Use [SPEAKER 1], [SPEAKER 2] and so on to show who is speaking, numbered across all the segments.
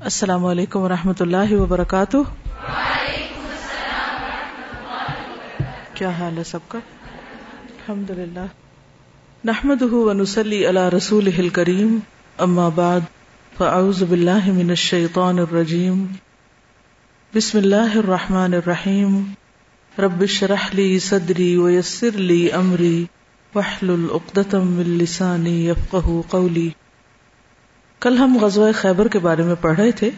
[SPEAKER 1] السلام علیکم و رحمۃ اللہ وبرکاتہ۔ کیا حال ہے سب کا؟ الحمد للہ نحمد ونسلی علی رسول کریم اما بعد، فاعوذ باللہ من الشیطان الرجیم۔ بسم اللہ الرحمن الرحیم۔ رب شرح لی صدری ویسر لی امری۔ وحلل اقدتم من لسانی یفقہ قولی۔ کل ہم غزوہ خیبر کے بارے میں پڑھ رہے تھے،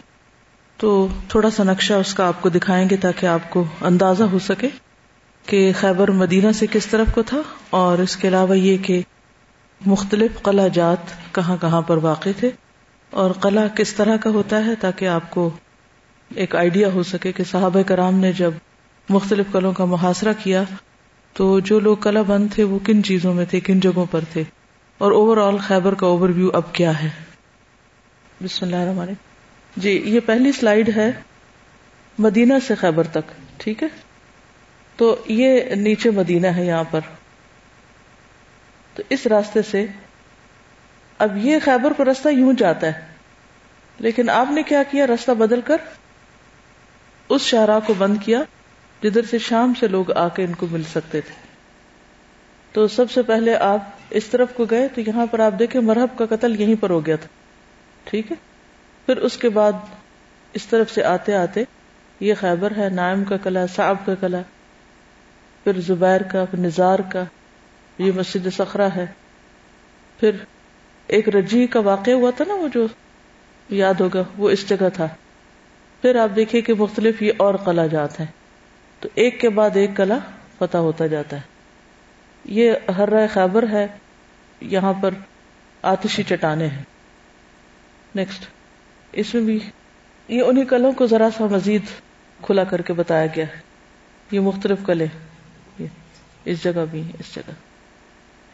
[SPEAKER 1] تو تھوڑا سا نقشہ اس کا آپ کو دکھائیں گے تاکہ آپ کو اندازہ ہو سکے کہ خیبر مدینہ سے کس طرف کو تھا اور اس کے علاوہ یہ کہ مختلف قلعہ جات کہاں کہاں پر واقع تھے اور قلعہ کس طرح کا ہوتا ہے تاکہ آپ کو ایک آئیڈیا ہو سکے کہ صحابہ کرام نے جب مختلف قلعوں کا محاصرہ کیا تو جو لوگ قلعہ بند تھے وہ کن چیزوں میں تھے، کن جگہوں پر تھے اور اوور آل خیبر کا اوور ویو اب کیا ہے؟ بسم اللہ الرحمن جی یہ پہلی سلائیڈ ہے مدینہ سے خیبر تک، ٹھیک ہے؟ تو یہ نیچے مدینہ ہے یہاں پر۔ تو اس راستے سے اب یہ خیبر کو رستہ یوں جاتا ہے۔ لیکن آپ نے کیا کیا؟ رستہ بدل کر اس شاہراہ کو بند کیا، جدھر سے شام سے لوگ آ کے ان کو مل سکتے تھے۔ تو سب سے پہلے آپ اس طرف کو گئے، تو یہاں پر آپ دیکھیں مرحب کا قتل یہیں پر ہو گیا تھا۔ ٹھیک ہے؟ پھر اس کے بعد اس طرف سے آتے آتے یہ خیبر ہے، نائم کا کلا صاحب کا کلا پھر زبیر کا، پھر نظار کا، یہ مسجد سخرا ہے۔ پھر ایک رجی کا واقع ہوا تھا نا وہ جو یاد ہوگا، وہ اس جگہ تھا۔ پھر آپ دیکھیے کہ مختلف یہ اور قلعہ جات ہیں۔ تو ایک کے بعد ایک کلا پتہ ہوتا جاتا ہے۔ یہ ہر رائے خیبر ہے، یہاں پر آتشی چٹانیں ہیں۔ نیکسٹ اس میں بھی یہ انہیں کلوں کو ذرا سا مزید کھلا کر کے بتایا گیا ہے۔ یہ مختلف کلے۔ اس جگہ بھی اس جگہ۔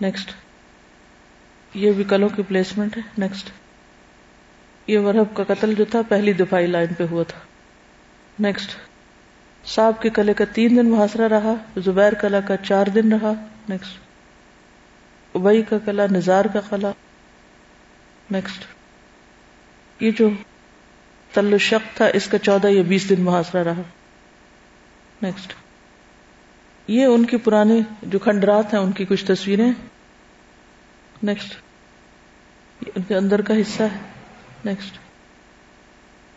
[SPEAKER 1] نیکسٹ یہ بھی کلوں کی پلیسمنٹ ہے۔ نیکسٹ یہ مرحب کا قتل جو تھا، پہلی دفاعی لائن پہ ہوا تھا۔ نیکسٹ صاحب کے کلے کا تین دن محاصرہ رہا، زبیر کلا کا چار دن رہا۔ نیکسٹ ابئی کا کلا نظار کا قلعہ نیکسٹ یہ جو تل شک تھا، اس کا چودہ یا بیس دن محاصرہ رہا۔ نیکسٹ یہ ان کی پرانے جو کھنڈرات ہیں، ان کی کچھ تصویریں۔ نیکسٹ ان کے اندر کا حصہ ہے۔ نیکسٹ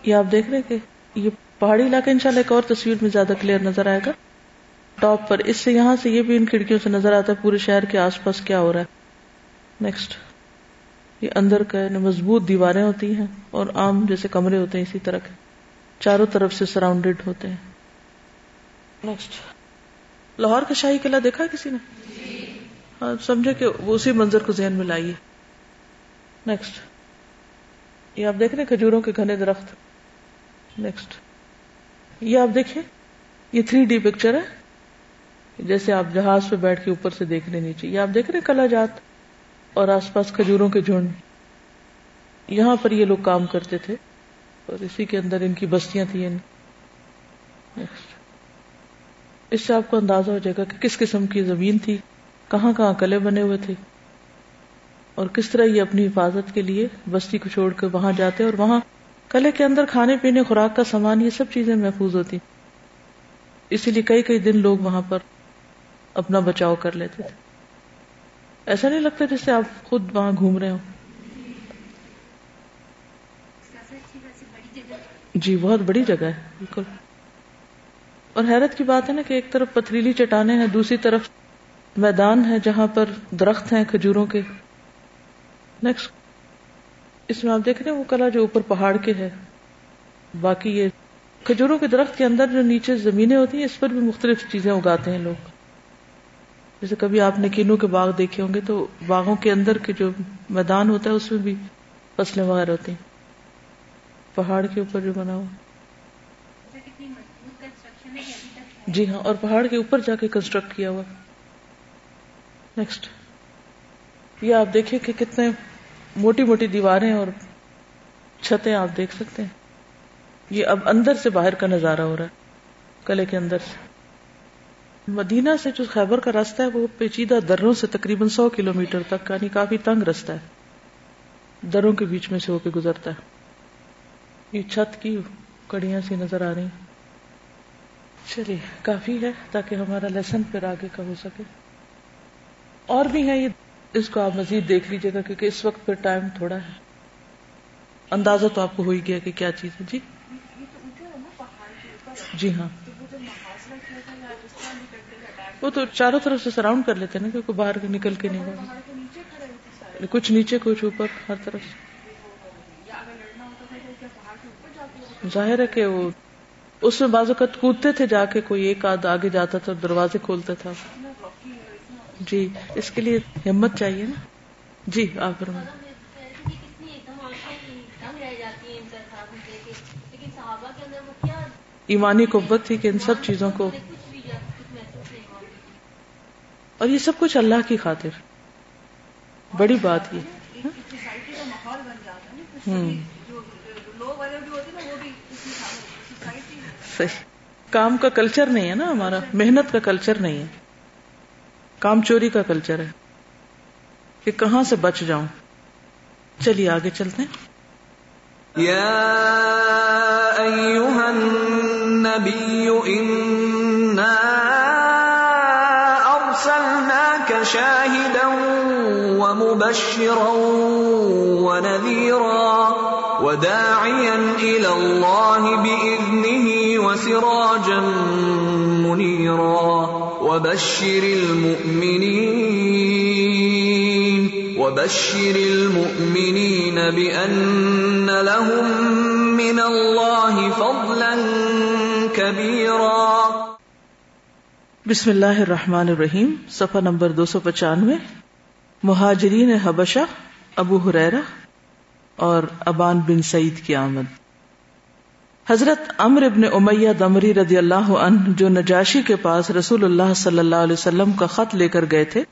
[SPEAKER 1] یہ آپ دیکھ رہے کہ یہ پہاڑی علاقہ ان شاء اللہ ایک اور تصویر میں زیادہ کلیئر نظر آئے گا۔ ٹاپ پر، اس سے یہاں سے یہ بھی ان کھڑکیوں سے نظر آتا ہے، پورے شہر کے آس پاس کیا ہو رہا ہے۔ نیکسٹ یہ اندر کا یعنی مضبوط دیواریں ہوتی ہیں اور عام جیسے کمرے ہوتے ہیں اسی طرح کے۔ چاروں طرف سے سراؤنڈیڈ ہوتے ہیں۔ نیکسٹ لاہور کا شاہی قلعہ دیکھا کسی نے؟ ہاں سمجھے کہ وہ اسی منظر کو ذہن میں لائیے۔ نیکسٹ یہ آپ دیکھ رہے کھجوروں کے گھنے درخت۔ نیکسٹ یہ آپ دیکھیں یہ تھری ڈی پکچر ہے۔ جیسے آپ جہاز پہ بیٹھ کے اوپر سے دیکھ رہے نیچے۔ یہ آپ دیکھ رہے کلا جات۔ اور آس پاس کھجوروں کے جھنڈ۔ یہاں پر یہ لوگ کام کرتے تھے اور اسی کے اندر ان کی بستیاں تھیں۔ اس سے آپ کو اندازہ ہو جائے گا کہ کس قسم کی زمین تھی، کہاں کہاں کلے بنے ہوئے تھے اور کس طرح یہ اپنی حفاظت کے لیے بستی کو چھوڑ کے وہاں جاتے اور وہاں کلے کے اندر کھانے پینے، خوراک کا سامان، یہ سب چیزیں محفوظ ہوتی۔ اسی لیے کئی کئی دن لوگ وہاں پر اپنا بچاؤ کر لیتے تھے۔ ایسا نہیں لگتا جیسے آپ خود وہاں گھوم رہے ہو جی بہت بڑی جگہ ہے، بالکل۔ اور حیرت کی بات ہے نا کہ ایک طرف پتھریلی چٹانیں ہیں، دوسری طرف میدان ہے جہاں پر درخت ہیں کھجوروں کے۔ نیکسٹ اس میں آپ دیکھ رہے ہیں وہ کلا جو اوپر پہاڑ کے ہے۔ باقی یہ کھجوروں کے درخت کے اندر جو نیچے زمینیں ہوتی ہیں، اس پر بھی مختلف چیزیں اگاتے ہیں لوگ۔ جیسے کبھی آپ نے کینوں کے باغ دیکھے ہوں گے تو باغوں کے اندر کے جو میدان ہوتا ہے، اس میں بھی فصلیں وغیرہ ہوتی ہیں۔ پہاڑ کے اوپر جو بنا ہوا۔ جی ہاں اور پہاڑ کے اوپر جا کے کنسٹرکٹ کیا ہوا۔ نیکسٹ یہ آپ دیکھیں کہ کتنے موٹی موٹی دیواریں اور چھتیں آپ دیکھ سکتے ہیں۔ یہ اب اندر سے باہر کا نظارہ ہو رہا ہے، کلے کے اندر سے۔ مدینہ سے جو خیبر کا راستہ ہے، وہ پیچیدہ دروں سے تقریباً سو کلو میٹر تک یعنی کافی تنگ رستہ ہے۔ دروں کے بیچ میں سے ہو کے گزرتا ہے۔ یہ چھت کی کڑیاں سی نظر آ رہی چلیے، کافی ہے تاکہ ہمارا لیسن پھر آگے کا ہو سکے۔ اور بھی ہے یہ۔ اس کو آپ مزید دیکھ لیجیے گا کیونکہ اس وقت پھر ٹائم تھوڑا ہے۔ اندازہ تو آپ کو ہو ہی گیا کہ کیا چیز ہے۔ جی؟ جی ہاں۔ وہ تو چاروں طرف سے سراؤنڈ کر لیتے نا کیونکہ باہر نکل کے نہیں ہوگا کچھ نیچے، کچھ اوپر، ہر طرف سے۔ ظاہر ہے کہ وہ اس میں بعض اوقات کودتے تھے جا کے، کوئی ایک آدھ آگے جاتا تھا، دروازے کھولتا تھا۔ جی اس کے لیے ہمت چاہیے نا۔ جی آپ ایمانی قبت تھی کہ ان سب چیزوں کو اور یہ سب کچھ اللہ کی خاطر۔ بڑی بات یہ۔ ہوں۔ صحیح۔ کام کا کلچر نہیں ہے نا ہمارا۔ محنت کا کلچر نہیں ہے۔ کام چوری کا کلچر ہے۔ کہ کہاں سے بچ جاؤں۔ چلیے آگے چلتے ہیں۔
[SPEAKER 2] یا ایوہا النبی انا شاہدا ومبشرا ونذیرا وداعيا إلى الله بإذنه وسراجا منيرا وبشر المؤمنين وبشر المؤمنين بأن لهم من الله فضلا كبيرا
[SPEAKER 1] بسم اللہ الرحمن الرحیم، صفحہ نمبر دو سو پچانوے۔ مہاجرین حبشہ، ابو حریرہ اور ابان بن سعید کی آمد۔ حضرت امر ابن امیہ دمری رضی اللہ عنہ، جو نجاشی کے پاس رسول اللہ صلی اللہ علیہ وسلم کا خط لے کر گئے تھے،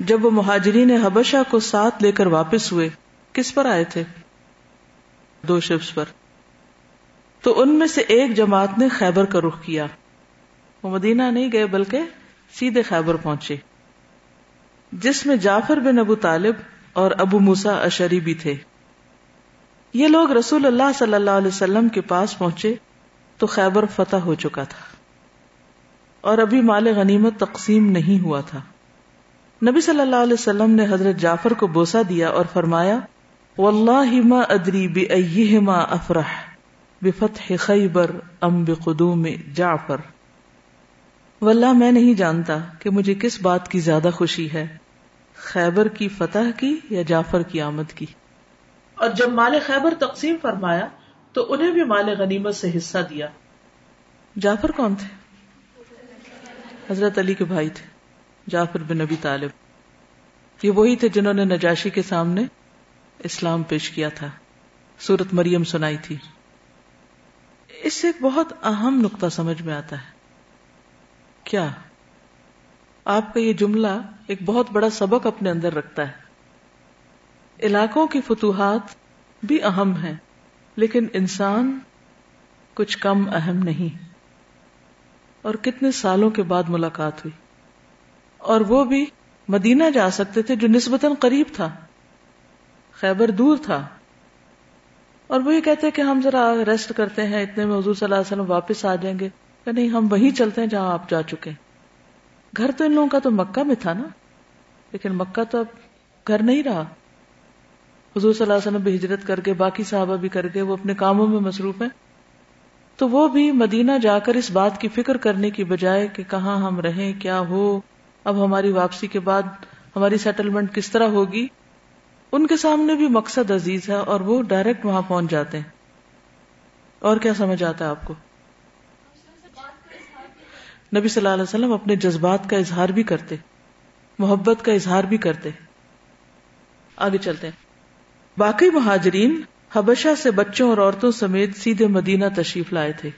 [SPEAKER 1] جب وہ مہاجرین حبشہ کو ساتھ لے کر واپس ہوئے، کس پر آئے تھے؟ دو شفس پر۔ تو ان میں سے ایک جماعت نے خیبر کا رخ کیا۔ وہ مدینہ نہیں گئے بلکہ سیدھے خیبر پہنچے۔ جس میں جعفر بن ابو طالب اور ابو موسا اشری بھی تھے۔ یہ لوگ رسول اللہ صلی اللہ علیہ وسلم کے پاس پہنچے تو خیبر فتح ہو چکا تھا۔ اور ابھی مال غنیمت تقسیم نہیں ہوا تھا۔ نبی صلی اللہ علیہ وسلم نے حضرت جعفر کو بوسا دیا اور فرمایا، واللہ ما ادری بأیہما افرح بفتح خیبر ام بقدوم جعفر. واللہ میں نہیں جانتا کہ مجھے کس بات کی زیادہ خوشی ہے، خیبر کی فتح کی یا جعفر کی آمد کی؟ اور جب مال خیبر تقسیم فرمایا، تو انہیں بھی مال غنیمت سے حصہ دیا۔ جعفر کون تھے؟ حضرت علی کے بھائی تھے، جعفر بن نبی طالب۔ یہ وہی تھے جنہوں نے نجاشی کے سامنے اسلام پیش کیا تھا۔ سورت مریم سنائی تھی۔ اس سے ایک بہت اہم نقطہ سمجھ میں آتا ہے۔ کیا؟ آپ کا یہ جملہ ایک بہت بڑا سبق اپنے اندر رکھتا ہے۔ علاقوں کی فتوحات بھی اہم ہیں، لیکن انسان کچھ کم اہم نہیں۔ اور کتنے سالوں کے بعد ملاقات ہوئی۔ اور وہ بھی مدینہ جا سکتے تھے جو نسبتاً قریب تھا، خیبر دور تھا۔ اور وہ یہ کہتے کہ ہم ذرا ریسٹ کرتے ہیں، اتنے میں حضور صلی اللہ علیہ وسلم واپس آ جائیں گے۔ کہ نہیں، ہم وہیں چلتے ہیں جہاں آپ جا چکے گھر تو ان لوگوں کا تو مکہ میں تھا نا، لیکن مکہ تو اب گھر نہیں رہا۔ حضور صلی اللہ علیہ وسلم بھی ہجرت کر کے، باقی صحابہ بھی کر کے، وہ اپنے کاموں میں مصروف ہیں۔ تو وہ بھی مدینہ جا کر اس بات کی فکر کرنے کی بجائے کہ کہاں ہم رہیں، کیا ہو، اب ہماری واپسی کے بعد ہماری سیٹلمنٹ کس طرح ہوگی۔ ان کے سامنے بھی مقصد عزیز ہے اور وہ ڈائریکٹ وہاں پہنچ جاتے ہیں۔ اور کیا سمجھ آتا ہے آپ کو؟ نبی صلی اللہ علیہ وسلم اپنے جذبات کا اظہار بھی کرتے، محبت کا اظہار بھی کرتے۔ آگے چلتے ہیں۔ باقی مہاجرین حبشہ سے بچوں اور عورتوں سمیت سیدھے مدینہ تشریف لائے تھے۔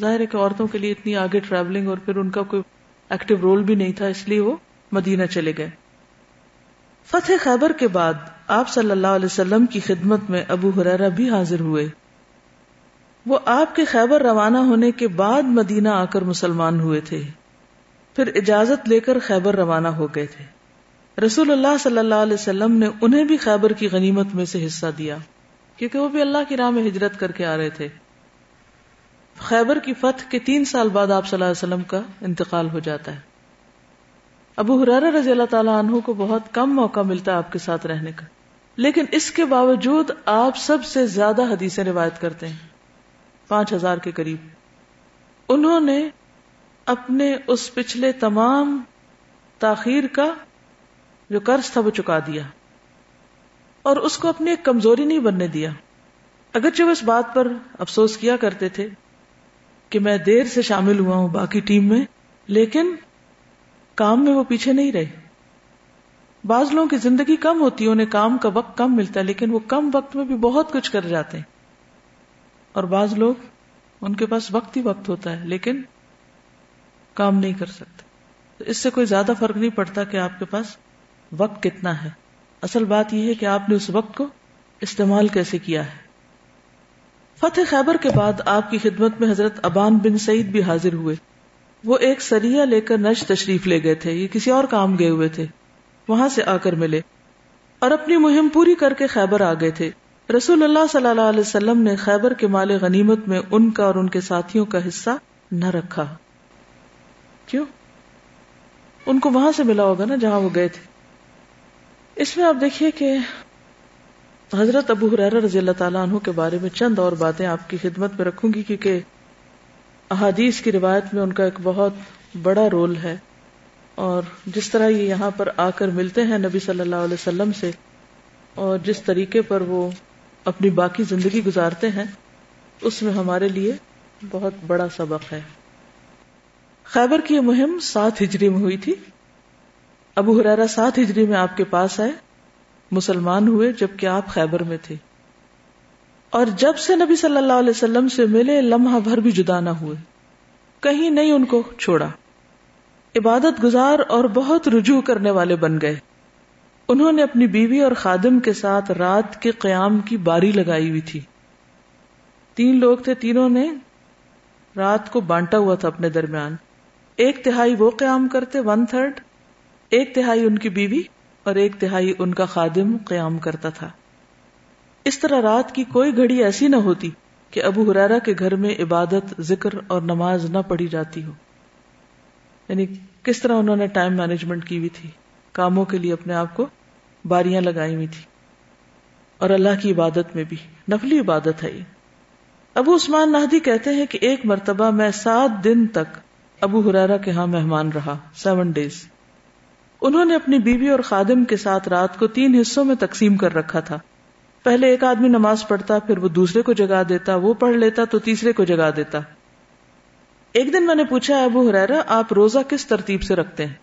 [SPEAKER 1] ظاہر ہے کہ عورتوں کے لیے اتنی آگے ٹریولنگ اور پھر ان کا کوئی ایکٹیو رول بھی نہیں تھا، اس لیے وہ مدینہ چلے گئے۔ فتح خیبر کے بعد آپ صلی اللہ علیہ وسلم کی خدمت میں ابو حرارہ بھی حاضر ہوئے۔ وہ آپ کے خیبر روانہ ہونے کے بعد مدینہ آ کر مسلمان ہوئے تھے۔ پھر اجازت لے کر خیبر روانہ ہو گئے تھے۔ رسول اللہ صلی اللہ علیہ وسلم نے انہیں بھی خیبر کی غنیمت میں سے حصہ دیا، کیونکہ وہ بھی اللہ کی راہ میں ہجرت کر کے آ رہے تھے۔ خیبر کی فتح کے تین سال بعد آپ صلی اللہ علیہ وسلم کا انتقال ہو جاتا ہے۔ ابو حرار رضی اللہ تعالیٰ عنہ کو بہت کم موقع ملتا ہے آپ کے ساتھ رہنے کا۔ لیکن اس کے باوجود آپ سب سے زیادہ حدیثیں روایت کرتے ہیں۔ پانچ ہزار کے قریب۔ انہوں نے اپنے اس پچھلے تمام تاخیر کا جو قرض تھا وہ چکا دیا اور اس کو اپنی ایک کمزوری نہیں بننے دیا۔ اگرچہ وہ اس بات پر افسوس کیا کرتے تھے کہ میں دیر سے شامل ہوا ہوں باقی ٹیم میں، لیکن کام میں وہ پیچھے نہیں رہے۔ بعض لوگوں کی زندگی کم ہوتی ہے، انہیں کام کا وقت کم ملتا ہے، لیکن وہ کم وقت میں بھی بہت کچھ کر جاتے ہیں۔ اور بعض لوگ ان کے پاس وقت ہی وقت ہوتا ہے، لیکن کام نہیں کر سکتے۔ تو اس سے کوئی زیادہ فرق نہیں پڑتا کہ آپ کے پاس وقت کتنا ہے۔ اصل بات یہ ہے کہ آپ نے اس وقت کو استعمال کیسے کیا ہے۔ فتح خیبر کے بعد آپ کی خدمت میں حضرت ابان بن سعید بھی حاضر ہوئے۔ وہ ایک سریا لے کر نش تشریف لے گئے تھے، یہ کسی اور کام گئے ہوئے تھے۔ وہاں سے آ کر ملے اور اپنی مہم پوری کر کے خیبر آ گئے تھے۔ رسول اللہ صلی اللہ علیہ وسلم نے خیبر کے مال غنیمت میں ان کا اور ان کے ساتھیوں کا حصہ نہ رکھا۔ کیوں؟ ان کو وہاں سے ملا ہوگا نا جہاں وہ گئے تھے۔ اس میں آپ دیکھیے کہ حضرت ابو حرار رضی اللہ تعالیٰ عنہ کے بارے میں چند اور باتیں آپ کی خدمت میں رکھوں گی کیونکہ احادیث کی روایت میں ان کا ایک بہت بڑا رول ہے۔ اور جس طرح یہ یہاں پر آ کر ملتے ہیں نبی صلی اللہ علیہ وسلم سے اور جس طریقے پر وہ اپنی باقی زندگی گزارتے ہیں، اس میں ہمارے لیے بہت بڑا سبق ہے۔ خیبر کی یہ مہم سات ہجری میں ہوئی تھی۔ ابو حرارا سات ہجری میں آپ کے پاس آئے، مسلمان ہوئے جبکہ آپ خیبر میں تھے۔ اور جب سے نبی صلی اللہ علیہ وسلم سے ملے، لمحہ بھر بھی جدا نہ ہوئے۔ کہیں نہیں ان کو چھوڑا۔ عبادت گزار اور بہت رجوع کرنے والے بن گئے۔ انہوں نے اپنی بیوی اور خادم کے ساتھ رات کے قیام کی باری لگائی ہوئی تھی۔ تین لوگ تھے، تینوں نے رات کو بانٹا ہوا تھا اپنے درمیان۔ ایک تہائی وہ قیام کرتے ون تھرڈ ایک تہائی ان کی بیوی اور ایک تہائی ان کا خادم قیام کرتا تھا۔ اس طرح رات کی کوئی گھڑی ایسی نہ ہوتی کہ ابو حرارا کے گھر میں عبادت، ذکر اور نماز نہ پڑھی جاتی ہو۔ یعنی کس طرح انہوں نے ٹائم مینجمنٹ کی ہوئی تھی؟ کاموں کے لیے اپنے آپ کو باریاں لگائی ہوئی تھی اور اللہ کی عبادت میں بھی۔ نفلی عبادت ہے یہ۔ ابو عثمان نہدی کہتے ہیں کہ ایک مرتبہ میں سات دن تک ابو حرارا کے ہاں مہمان رہا سیون ڈیز انہوں نے اپنی بیوی اور خادم کے ساتھ رات کو تین حصوں میں تقسیم کر رکھا تھا۔ پہلے ایک آدمی نماز پڑھتا، پھر وہ دوسرے کو جگا دیتا، وہ پڑھ لیتا، تو تیسرے کو جگا دیتا۔ ایک دن میں نے پوچھا، ابو حرارا آپ روزہ کس ترتیب سے رکھتے ہیں؟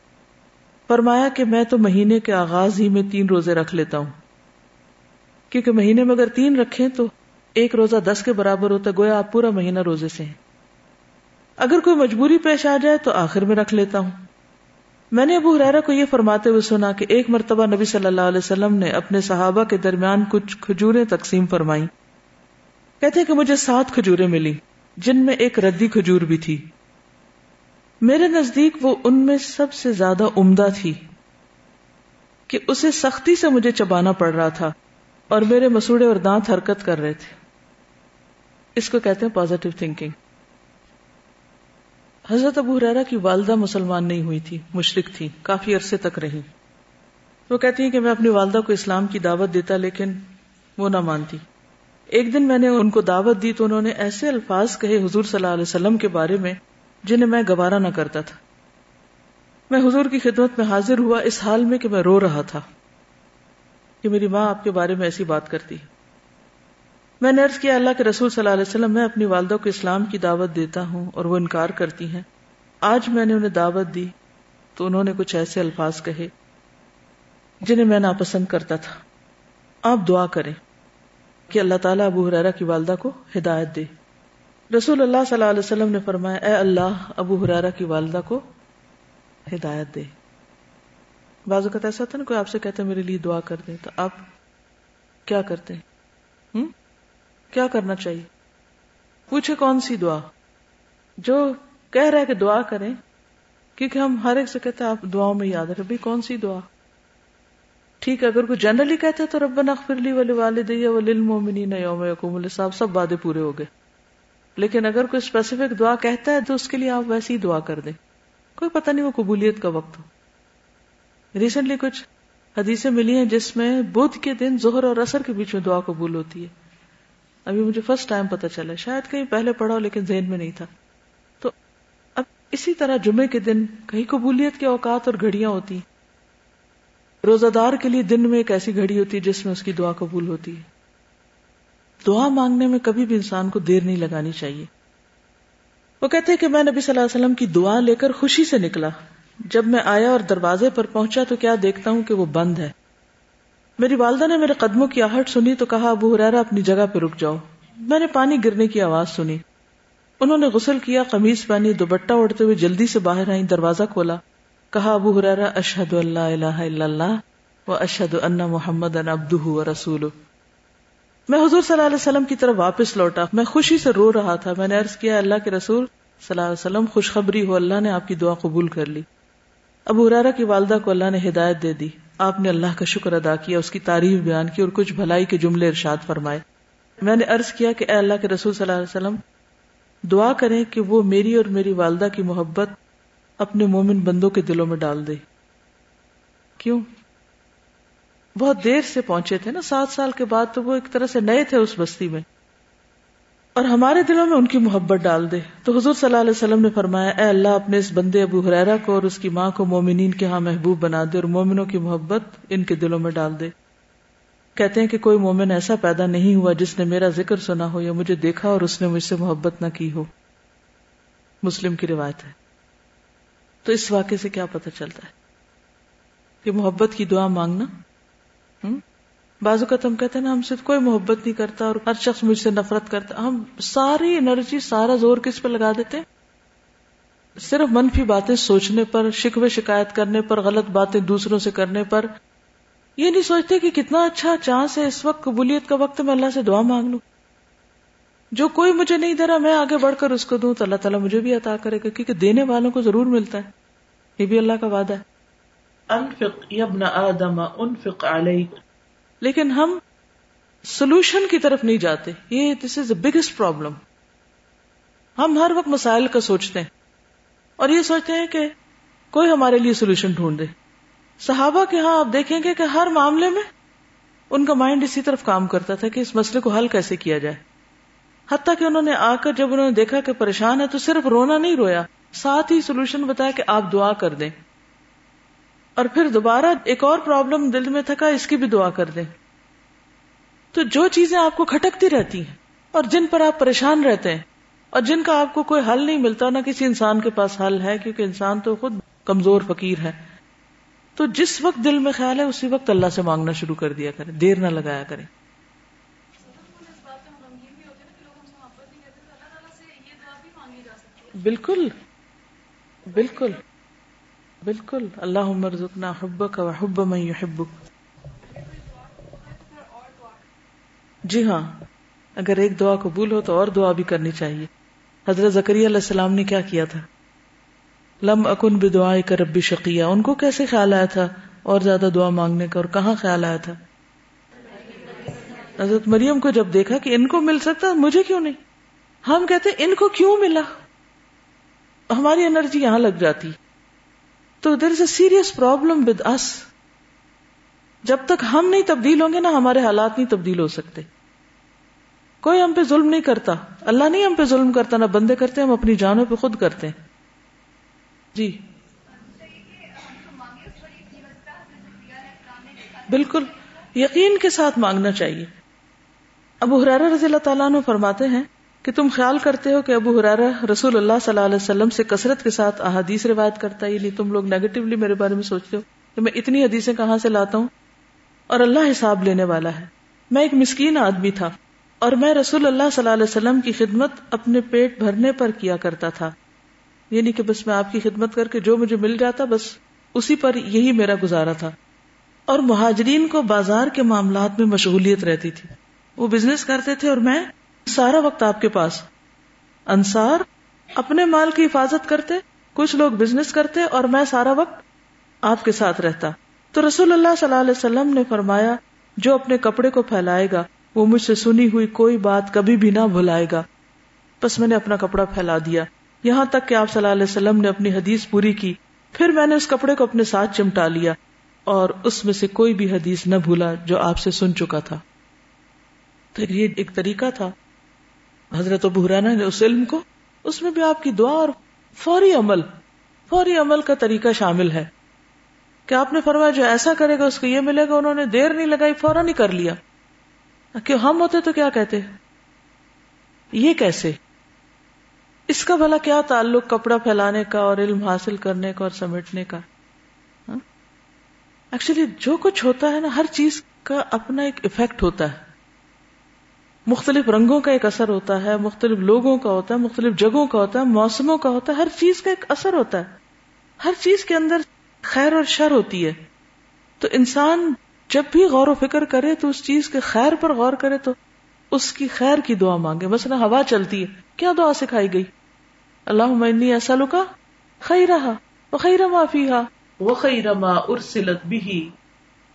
[SPEAKER 1] فرمایا کہ میں تو مہینے کے آغاز ہی میں تین روزے رکھ لیتا ہوں۔ کیونکہ مہینے میں اگر تین رکھیں تو ایک روزہ دس کے برابر ہوتا گویا آپ پورا مہینہ روزے سے ہیں۔ اگر کوئی مجبوری پیش آ جائے تو آخر میں رکھ لیتا ہوں۔ میں نے ابو حرارا کو یہ فرماتے ہوئے سنا کہ ایک مرتبہ نبی صلی اللہ علیہ وسلم نے اپنے صحابہ کے درمیان کچھ کھجوریں تقسیم فرمائی کہتے کہ مجھے سات کھجوریں ملی، جن میں ایک ردی کھجور بھی تھی۔ میرے نزدیک وہ ان میں سب سے زیادہ عمدہ تھی کہ اسے سختی سے مجھے چبانا پڑ رہا تھا اور میرے مسوڑے اور دانت حرکت کر رہے تھے۔ اس کو کہتے ہیں پازیٹو تھنکنگ حضرت ابو ریرا کی والدہ مسلمان نہیں ہوئی تھی مشرق تھی، کافی عرصے تک رہی۔ وہ کہتی ہیں کہ میں اپنی والدہ کو اسلام کی دعوت دیتا لیکن وہ نہ مانتی۔ ایک دن میں نے ان کو دعوت دی تو انہوں نے ایسے الفاظ کہے حضور صلی اللہ علیہ وسلم کے بارے میں جنہیں میں گوارا نہ کرتا تھا۔ میں حضور کی خدمت میں حاضر ہوا، اس حال میں کہ میں رو رہا تھا۔ کہ میری ماں آپ کے بارے میں ایسی بات کرتی میں نے ارض کیا، اللہ کے رسول صلی اللہ علیہ وسلم، میں اپنی والدہ کو اسلام کی دعوت دیتا ہوں اور وہ انکار کرتی ہیں۔ آج میں نے انہیں دعوت دی تو انہوں نے کچھ ایسے الفاظ کہے جنہیں میں ناپسند کرتا تھا۔ آپ دعا کریں کہ اللہ تعالیٰ ابو حرارا کی والدہ کو ہدایت دے۔ رسول اللہ صلی اللہ علیہ وسلم نے فرمایا، اے اللہ، ابو حرارا کی والدہ کو ہدایت دے۔ بعض اوقات ایسا تھا نا، کوئی آپ سے کہتے میرے لیے دعا کر دے، تو آپ کیا کرتے ہیں؟ کیا کرنا چاہیے؟ پوچھے کون سی دعا؟ جو کہہ رہے کہ دعا کریں، کیونکہ ہم ہر ایک سے کہتے ہیں، آپ دعاؤں میں یاد رکھے بھائی، کون سی دعا؟ ٹھیک ہے، اگر کوئی جنرلی کہتے تو ربنا اغفر لی ولی والدی وللمؤمنین یوم یقوم الحساب، سب وعدے پورے ہو گئے۔ لیکن اگر کوئی اسپیسیفک دعا کہتا ہے تو اس کے لیے آپ ویسی ہی دعا کر دیں۔ کوئی پتہ نہیں وہ قبولیت کا وقت ہو۔ ریسنٹلی کچھ حدیثیں ملی ہیں جس میں بدھ کے دن ظہر اور اثر کے بیچ میں دعا قبول ہوتی ہے۔ ابھی مجھے فرسٹ ٹائم پتا چلا۔ شاید کہیں پہلے پڑھا ہو لیکن ذہن میں نہیں تھا۔ تو اب اسی طرح جمعے کے دن کہیں قبولیت کے اوقات اور گھڑیاں ہوتی۔ روزہ دار کے لیے دن میں ایک ایسی گھڑی ہوتی ہے جس میں اس کی دعا قبول ہوتی ہے۔ دعا مانگنے میں کبھی بھی انسان کو دیر نہیں لگانی چاہیے۔ وہ کہتے کہ میں نبی صلی اللہ علیہ وسلم کی دعا لے کر خوشی سے نکلا۔ جب میں آیا اور دروازے پر پہنچا تو کیا دیکھتا ہوں کہ وہ بند ہے۔ میری والدہ نے میرے قدموں کی آہٹ سنی تو کہا، ابو حرارا اپنی جگہ پہ رک جاؤ۔ میں نے پانی گرنے کی آواز سنی۔ انہوں نے غسل کیا قمیض پہنی دوبٹہ اڑتے ہوئے جلدی سے باہر آئی دروازہ کھولا۔ کہا، ابو حرارا اشحد اللہ الہ الا اللہ و اشد ان محمد ان ابدہ و رسول میں حضور صلی اللہ علیہ وسلم کی طرف واپس لوٹا۔ میں خوشی سے رو رہا تھا۔ میں نے عرض کیا، اللہ کے رسول صلی اللہ علیہ وسلم، خوشخبری ہو، اللہ نے آپ کی دعا قبول کر لی۔ ابو ارارا کی والدہ کو اللہ نے ہدایت دے دی۔ آپ نے اللہ کا شکر ادا کیا، اس کی تعریف بیان کی اور کچھ بھلائی کے جملے ارشاد فرمائے۔ میں نے عرض کیا کہ اے اللہ کے رسول صلی اللہ علیہ وسلم، دعا کریں کہ وہ میری اور میری والدہ کی محبت اپنے مومن بندوں کے دلوں میں ڈال دے۔ کیوں؟ بہت دیر سے پہنچے تھے نا، سات سال کے بعد تو وہ ایک طرح سے نئے تھے اس بستی میں۔ اور ہمارے دلوں میں ان کی محبت ڈال دے۔ تو حضور صلی اللہ علیہ وسلم نے فرمایا، اے اللہ، اپنے اس بندے ابو حریرا کو اور اس کی ماں کو مومنین کے ہاں محبوب بنا دے اور مومنوں کی محبت ان کے دلوں میں ڈال دے۔ کہتے ہیں کہ کوئی مومن ایسا پیدا نہیں ہوا جس نے میرا ذکر سنا ہو یا مجھے دیکھا اور اس نے مجھ سے محبت نہ کی ہو۔ مسلم کی روایت ہے۔ تو اس واقعے سے کیا پتہ چلتا ہے کہ محبت کی دعا مانگنا بازو کا تم کہتے ہیں نا، ہم سے کوئی محبت نہیں کرتا اور ہر شخص مجھ سے نفرت کرتا۔ ہم ساری انرجی، سارا زور کس پہ لگا دیتے؟ صرف منفی باتیں سوچنے پر، شکوے شکایت کرنے پر، غلط باتیں دوسروں سے کرنے پر۔ یہ نہیں سوچتے کہ کتنا اچھا چانس ہے، اس وقت قبولیت کا وقت میں اللہ سے دعا مانگ لوں۔ جو کوئی مجھے نہیں دے رہا، میں آگے بڑھ کر اس کو دوں تو اللہ تعالیٰ مجھے بھی عطا کرے گا، کیونکہ دینے والوں کو ضرور ملتا ہے۔ یہ بھی اللہ کا وعدہ ہے۔ انفق یبن آدم، انفق علیک لیکن ہم سولوشن کی طرف نہیں جاتے. یہ دس از اے بگیسٹ پرابلم ہم ہر وقت مسائل کا سوچتے ہیں اور یہ سوچتے ہیں کہ کوئی ہمارے لیے سولوشن ڈھونڈ دے صحابہ کے ہاں آپ دیکھیں گے کہ ہر معاملے میں ان کا مائنڈ اسی طرف کام کرتا تھا کہ اس مسئلے کو حل کیسے کیا جائے. حتیٰ کہ انہوں نے آ کر جب انہوں نے دیکھا کہ پریشان ہے تو صرف رونا نہیں رویا، ساتھ ہی سولوشن بتایا کہ آپ دعا کر دیں۔ اور پھر دوبارہ ایک اور پرابلم دل میں تھکا، اس کی بھی دعا کر دیں۔ تو جو چیزیں آپ کو کھٹکتی رہتی ہیں اور جن پر آپ پریشان رہتے ہیں اور جن کا آپ کو کوئی حل نہیں ملتا، نہ کسی انسان کے پاس حل ہے، کیونکہ انسان تو خود کمزور فقیر ہے۔ تو جس وقت دل میں خیال ہے، اسی وقت اللہ سے مانگنا شروع کر دیا کرے دیر نہ لگایا کرے بالکل۔ بالکل۔ بالکل اللہ مرزقنا حبک و حب من يحبک جی ہاں اگر ایک دعا قبول ہو تو اور دعا بھی کرنی چاہیے حضرت زکری علیہ السلام نے کیا کیا تھا لم اکن بدعائے کا ربی شقیہ ان کو کیسے خیال آیا تھا اور زیادہ دعا مانگنے کا اور کہاں خیال آیا تھا حضرت مریم کو جب دیکھا کہ ان کو مل سکتا مجھے کیوں نہیں ہم کہتے ان کو کیوں ملا ہماری انرجی یہاں لگ جاتی تو there is a serious problem with us جب تک ہم نہیں تبدیل ہوں گے نا ہمارے حالات نہیں تبدیل ہو سکتے۔ کوئی ہم پہ ظلم نہیں کرتا۔ اللہ نہیں ہم پہ ظلم کرتا، نہ بندے کرتے، ہم اپنی جانوں پہ خود کرتے۔ ہیں جی۔ بالکل۔ یقین کے ساتھ مانگنا چاہیے۔ ابو حرارا رضی اللہ تعالیٰ عنہ فرماتے ہیں کہ تم خیال کرتے ہو کہ ابو حرارا رسول اللہ صلی اللہ علیہ وسلم سے کثرت کے ساتھ احادیث روایت کرتا ہے؟ یعنی تم لوگ نیگیٹولی میرے بارے میں سوچتے ہو کہ میں اتنی حدیثیں کہاں سے لاتا ہوں؟ اور اللہ حساب لینے والا ہے۔ میں ایک مسکین آدمی تھا اور میں رسول اللہ صلی اللہ علیہ وسلم کی خدمت اپنے پیٹ بھرنے پر کیا کرتا تھا۔ یعنی کہ بس میں آپ کی خدمت کر کے جو مجھے مل جاتا، بس اسی پر یہی میرا گزارا تھا۔ اور مہاجرین کو بازار کے معاملات میں مشغولیت رہتی تھی۔ وہ بزنس کرتے تھے اور میں سارا وقت آپ کے پاس۔ انصار اپنے مال کی حفاظت کرتے، کچھ لوگ بزنس کرتے اور میں سارا وقت آپ کے ساتھ رہتا۔ تو رسول اللہ صلی اللہ علیہ وسلم نے فرمایا، جو اپنے کپڑے کو پھیلائے گا، وہ مجھ سے سنی ہوئی کوئی بات کبھی بھی نہ بھلائے گا۔ بس میں نے اپنا کپڑا پھیلا دیا۔ یہاں تک کہ آپ صلی اللہ علیہ وسلم نے اپنی حدیث پوری کی۔ پھر میں نے اس کپڑے کو اپنے ساتھ چمٹا لیا اور اس میں سے کوئی بھی حدیث نہ بھولا جو آپ سے سن چکا تھا۔ تو یہ ایک طریقہ تھا۔ حضرت بحرانا نے اس علم کو، اس میں بھی آپ کی دعا اور فوری عمل فوری عمل کا طریقہ شامل ہے۔ کہ آپ نے فرمایا جو ایسا کرے گا، اس کو یہ ملے گا، انہوں نے دیر نہیں لگائی، فوراً ہی کر لیا۔ کہ ہم ہوتے تو کیا کہتے؟ یہ کیسے؟ اس کا بھلا کیا تعلق کپڑا پھیلانے کا اور علم حاصل کرنے کا اور سمیٹنے کا؟ ہاں؟ ایکچولی جو کچھ ہوتا ہے نا، ہر چیز کا اپنا ایک افیکٹ ہوتا ہے۔ مختلف رنگوں کا ایک اثر ہوتا ہے، مختلف لوگوں کا ہوتا ہے، مختلف جگہوں کا ہوتا ہے، موسموں کا ہوتا ہے، ہر چیز کا ایک اثر ہوتا ہے۔ ہر چیز کے اندر خیر اور شر ہوتی ہے۔ تو انسان جب بھی غور و فکر کرے تو اس چیز کے خیر پر غور کرے تو اس کی خیر کی دعا مانگے۔ مثلا ہوا چلتی ہے، کیا دعا سکھائی گئی؟ اللہ معنی ایسا کا خی رہا وہ خی رما فی ہا وہ خی رما ارسلت بھی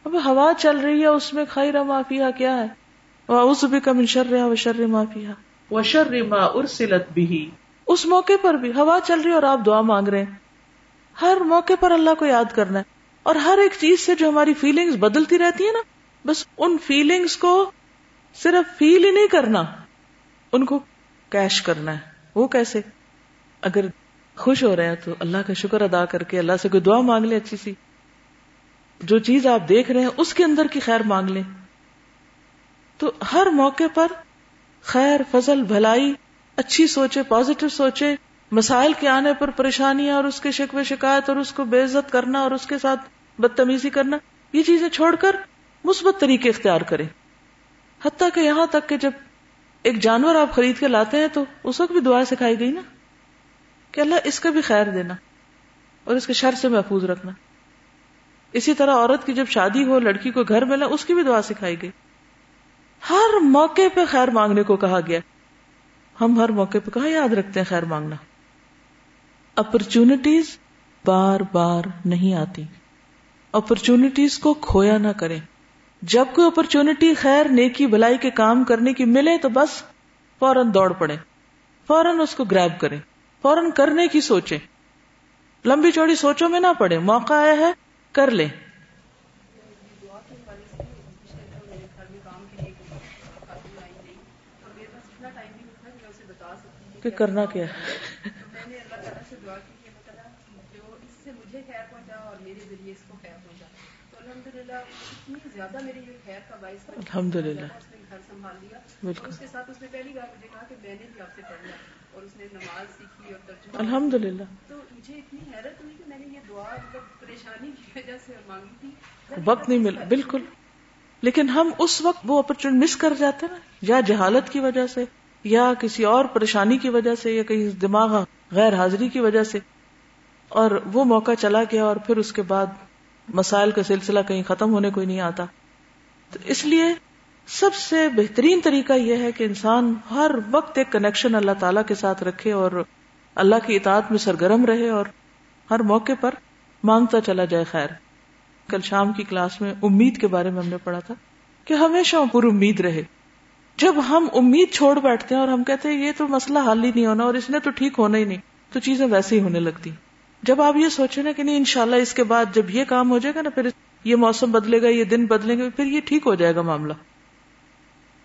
[SPEAKER 1] اب ہوا چل رہی ہے، اس میں خی رما فی کیا ہے؟ وہ اس بھی کم شر رہا وہ شر ہا وہ شر ما ارسلت بھی اس موقع پر بھی ہوا چل رہی ہے اور آپ دعا مانگ رہے ہیں. ہر موقع پر اللہ کو یاد کرنا ہے. اور ہر ایک چیز سے جو ہماری فیلنگز بدلتی رہتی ہے نا بس ان فیلنگز کو صرف فیل ہی نہیں کرنا ان کو کیش کرنا ہے. وہ کیسے؟ اگر خوش ہو رہے ہیں تو اللہ کا شکر ادا کر کے اللہ سے کوئی دعا مانگ لیں اچھی سی. جو چیز آپ دیکھ رہے ہیں اس کے اندر کی خیر مانگ لیں۔ تو ہر موقع پر خیر، فضل، بھلائی، اچھی سوچے، پازیٹو سوچے، مسائل کے آنے پر پریشانیاں اور اس کے شکوے، شکایت اور اس کو بے عزت کرنا اور اس کے ساتھ بدتمیزی کرنا، یہ چیزیں چھوڑ کر مثبت طریقے اختیار کریں۔ حتیٰ کہ یہاں تک کہ جب ایک جانور آپ خرید کے لاتے ہیں تو اس وقت بھی دعا سکھائی گئی نا کہ اللہ اس کا بھی خیر دینا اور اس کے شر سے محفوظ رکھنا۔ اسی طرح عورت کی جب شادی ہو، لڑکی کو گھر ملا، اس کی بھی دعا سکھائی گئی۔ ہر موقع پہ خیر مانگنے کو کہا گیا ہم ہر موقع پہ کہاں یاد رکھتے ہیں خیر مانگنا اپرچونٹیز بار بار نہیں آتی اپرچونٹیز کو کھویا نہ کریں جب کوئی اپرچونٹی خیر نیکی بلائی کے کام کرنے کی ملے تو بس فوراً دوڑ پڑے فوراً اس کو گریب کرے فوراً کرنے کی سوچے لمبی چوڑی سوچوں میں نہ پڑے موقع آیا ہے کر لیں کہ کرنا کیا ہے؟ الحمد للہ بالکل۔ الحمد للہ مطلب وقت نہیں ملا۔ بالکل۔ لیکن ہم اس وقت وہ اپرچونٹی مس کر جاتے نا یا جہالت کی وجہ سے۔ یا کسی اور پریشانی کی وجہ سے یا کہیں دماغ غیر حاضری کی وجہ سے اور وہ موقع چلا گیا اور پھر اس کے بعد مسائل کا سلسلہ کہیں ختم ہونے کو نہیں آتا۔ تو اس لیے سب سے بہترین طریقہ یہ ہے کہ انسان ہر وقت ایک کنیکشن اللہ تعالی کے ساتھ رکھے اور اللہ کی اطاعت میں سرگرم رہے اور ہر موقع پر مانگتا چلا جائے خیر۔ کل شام کی کلاس میں امید کے بارے میں ہم نے پڑھا تھا کہ ہمیشہ پر امید رہے۔ جب ہم امید چھوڑ بیٹھتے ہیں اور ہم کہتے ہیں یہ تو مسئلہ حل ہی نہیں ہونا اور اس نے تو ٹھیک ہونا ہی نہیں، تو چیزیں ویسے ہی ہونے لگتی۔ جب آپ یہ سوچیں نا کہ نہیں، انشاءاللہ اس کے بعد جب یہ کام ہو جائے گا نا، پھر یہ موسم بدلے گا، یہ دن بدلیں گے، پھر یہ ٹھیک ہو جائے گا معاملہ۔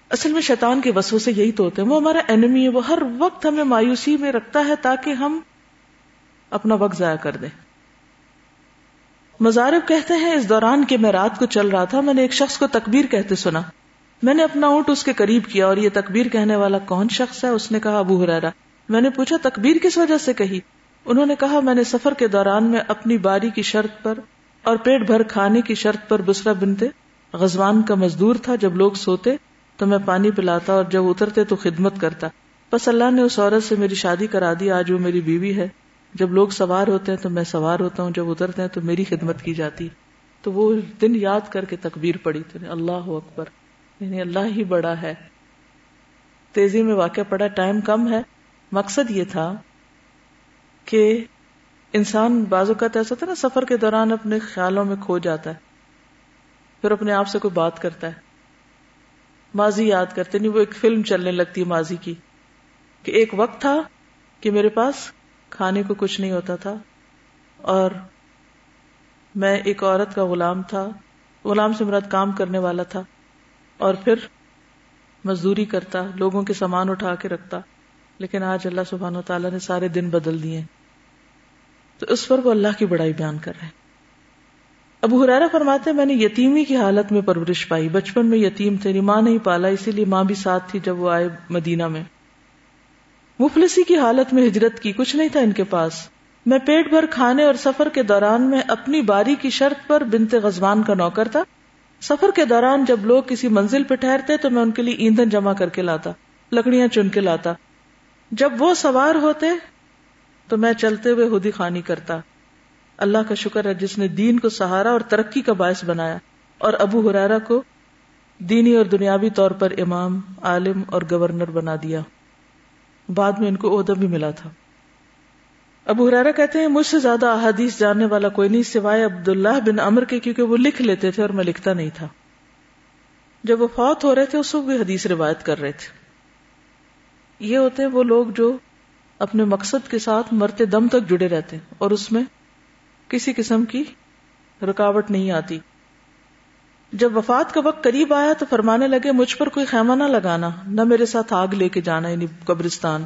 [SPEAKER 1] اصل میں شیطان کے وسو سے یہی تو ہوتے ہیں، وہ ہمارا اینمی ہے، وہ ہر وقت ہمیں مایوسی میں رکھتا ہے تاکہ ہم اپنا وقت ضائع کر دیں۔ مزارب کہتے ہیں، اس دوران کے میں رات کو چل رہا تھا، میں نے ایک شخص کو تکبیر کہتے سنا۔ میں نے اپنا اونٹ اس کے قریب کیا اور یہ تکبیر کہنے والا کون شخص ہے؟ اس نے کہا، ابو ہرارا میں نے پوچھا، تکبیر کس وجہ سے کہی؟ انہوں نے کہا، میں نے سفر کے دوران میں اپنی باری کی شرط پر اور پیٹ بھر کھانے کی شرط پر بسرا بنتے۔ غزوان کا مزدور تھا، جب لوگ سوتے تو میں پانی پلاتا اور جب اترتے تو خدمت کرتا۔ بس اللہ نے اس عورت سے میری شادی کرا دی، آج وہ میری بیوی ہے۔ جب لوگ سوار ہوتے ہیں تو میں سوار ہوتا ہوں، جب اترتے ہیں تو میری خدمت کی جاتی۔ تو وہ دن یاد کر کے تکبیر پڑی تو اللہ اکبر۔ یعنی اللہ ہی بڑا ہے۔ تیزی میں واقع پڑا، ٹائم کم ہے۔ مقصد یہ تھا کہ انسان بعض اوقات ایسا تھا نا، سفر کے دوران اپنے خیالوں میں کھو جاتا ہے، پھر اپنے آپ سے کوئی بات کرتا ہے۔ ماضی یاد کرتے نہیں وہ ایک فلم چلنے لگتی ہے ماضی کی کہ ایک وقت تھا کہ میرے پاس کھانے کو کچھ نہیں ہوتا تھا اور میں ایک عورت کا غلام تھا، غلام سے مراد کام کرنے والا تھا۔ اور پھر مزدوری کرتا، لوگوں کے سامان اٹھا کے رکھتا۔ لیکن آج اللہ سبحان و تعالیٰ نے سارے دن بدل دیے۔ تو اس پر وہ اللہ کی بڑائی بیان کر رہے ہیں۔ ابو حرارا فرماتے، میں نے یتیمی کی حالت میں پرورش پائی۔ بچپن میں یتیم تھے ماں نہیں پالا، اسی لیے ماں بھی ساتھ تھی جب وہ آئے مدینہ میں۔ مفلسی کی حالت میں ہجرت کی کچھ نہیں تھا ان کے پاس۔ میں پیٹ بھر کھانے اور سفر کے دوران میں اپنی باری کی شرط پر بنت غزوان کا نوکر تھا۔ سفر کے دوران جب لوگ کسی منزل پہ ٹھہرتے تو میں ان کے لیے ایندھن جمع کر کے لاتا، لکڑیاں چن کے لاتا۔ جب وہ سوار ہوتے تو میں چلتے ہوئے ہدی خانی کرتا۔ اللہ کا شکر ہے جس نے دین کو سہارا اور ترقی کا باعث بنایا اور ابو حرارا کو دینی اور دنیاوی طور پر امام، عالم اور گورنر بنا دیا۔ بعد میں ان کو عہدہ بھی ملا تھا۔ ابو حرارا کہتے ہیں، مجھ سے زیادہ احادیث جاننے والا کوئی نہیں سوائے عبداللہ بن امر کے، کیونکہ وہ لکھ لیتے تھے اور میں لکھتا نہیں تھا۔ جب وہ فوت ہو رہے تھے، اس وقت بھی حدیث روایت کر رہے تھے۔ یہ ہوتے ہیں وہ لوگ جو اپنے مقصد کے ساتھ مرتے دم تک جڑے رہتے ہیں اور اس میں کسی قسم کی رکاوٹ نہیں آتی۔ جب وفات کا وقت قریب آیا تو فرمانے لگے، مجھ پر کوئی خیمہ نہ لگانا، نہ میرے ساتھ آگ لے کے جانا یعنی قبرستان۔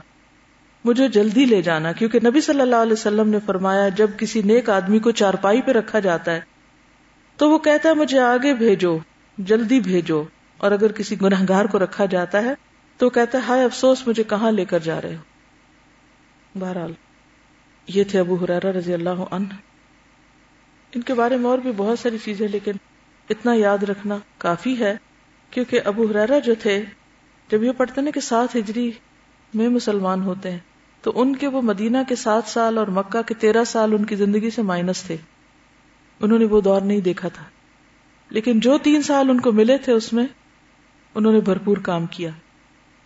[SPEAKER 1] مجھے جلدی لے جانا، کیونکہ نبی صلی اللہ علیہ وسلم نے فرمایا، جب کسی نیک آدمی کو چارپائی پہ رکھا جاتا ہے، تو وہ کہتا ہے، مجھے آگے بھیجو، جلدی بھیجو۔ اور اگر کسی گناہ گار کو رکھا جاتا ہے، تو کہتا ہے، ہائے افسوس، مجھے کہاں لے کر جا رہے ہو؟ بہرحال، یہ تھے ابو حرارہ رضی اللہ عنہ۔ ان کے بارے میں اور بھی بہت ساری چیزیں، لیکن اتنا یاد رکھنا کافی ہے، کیونکہ ابو حرارہ جو تھے، جب یہ پڑھتے نا کہ سات ہجری میں مسلمان ہوتے ہیں تو ان کے وہ مدینہ کے سات سال اور مکہ کے تیرہ سال ان کی زندگی سے مائنس تھے۔ انہوں نے وہ دور نہیں دیکھا تھا۔ لیکن جو تین سال ان کو ملے تھے اس میں، انہوں نے بھرپور کام کیا۔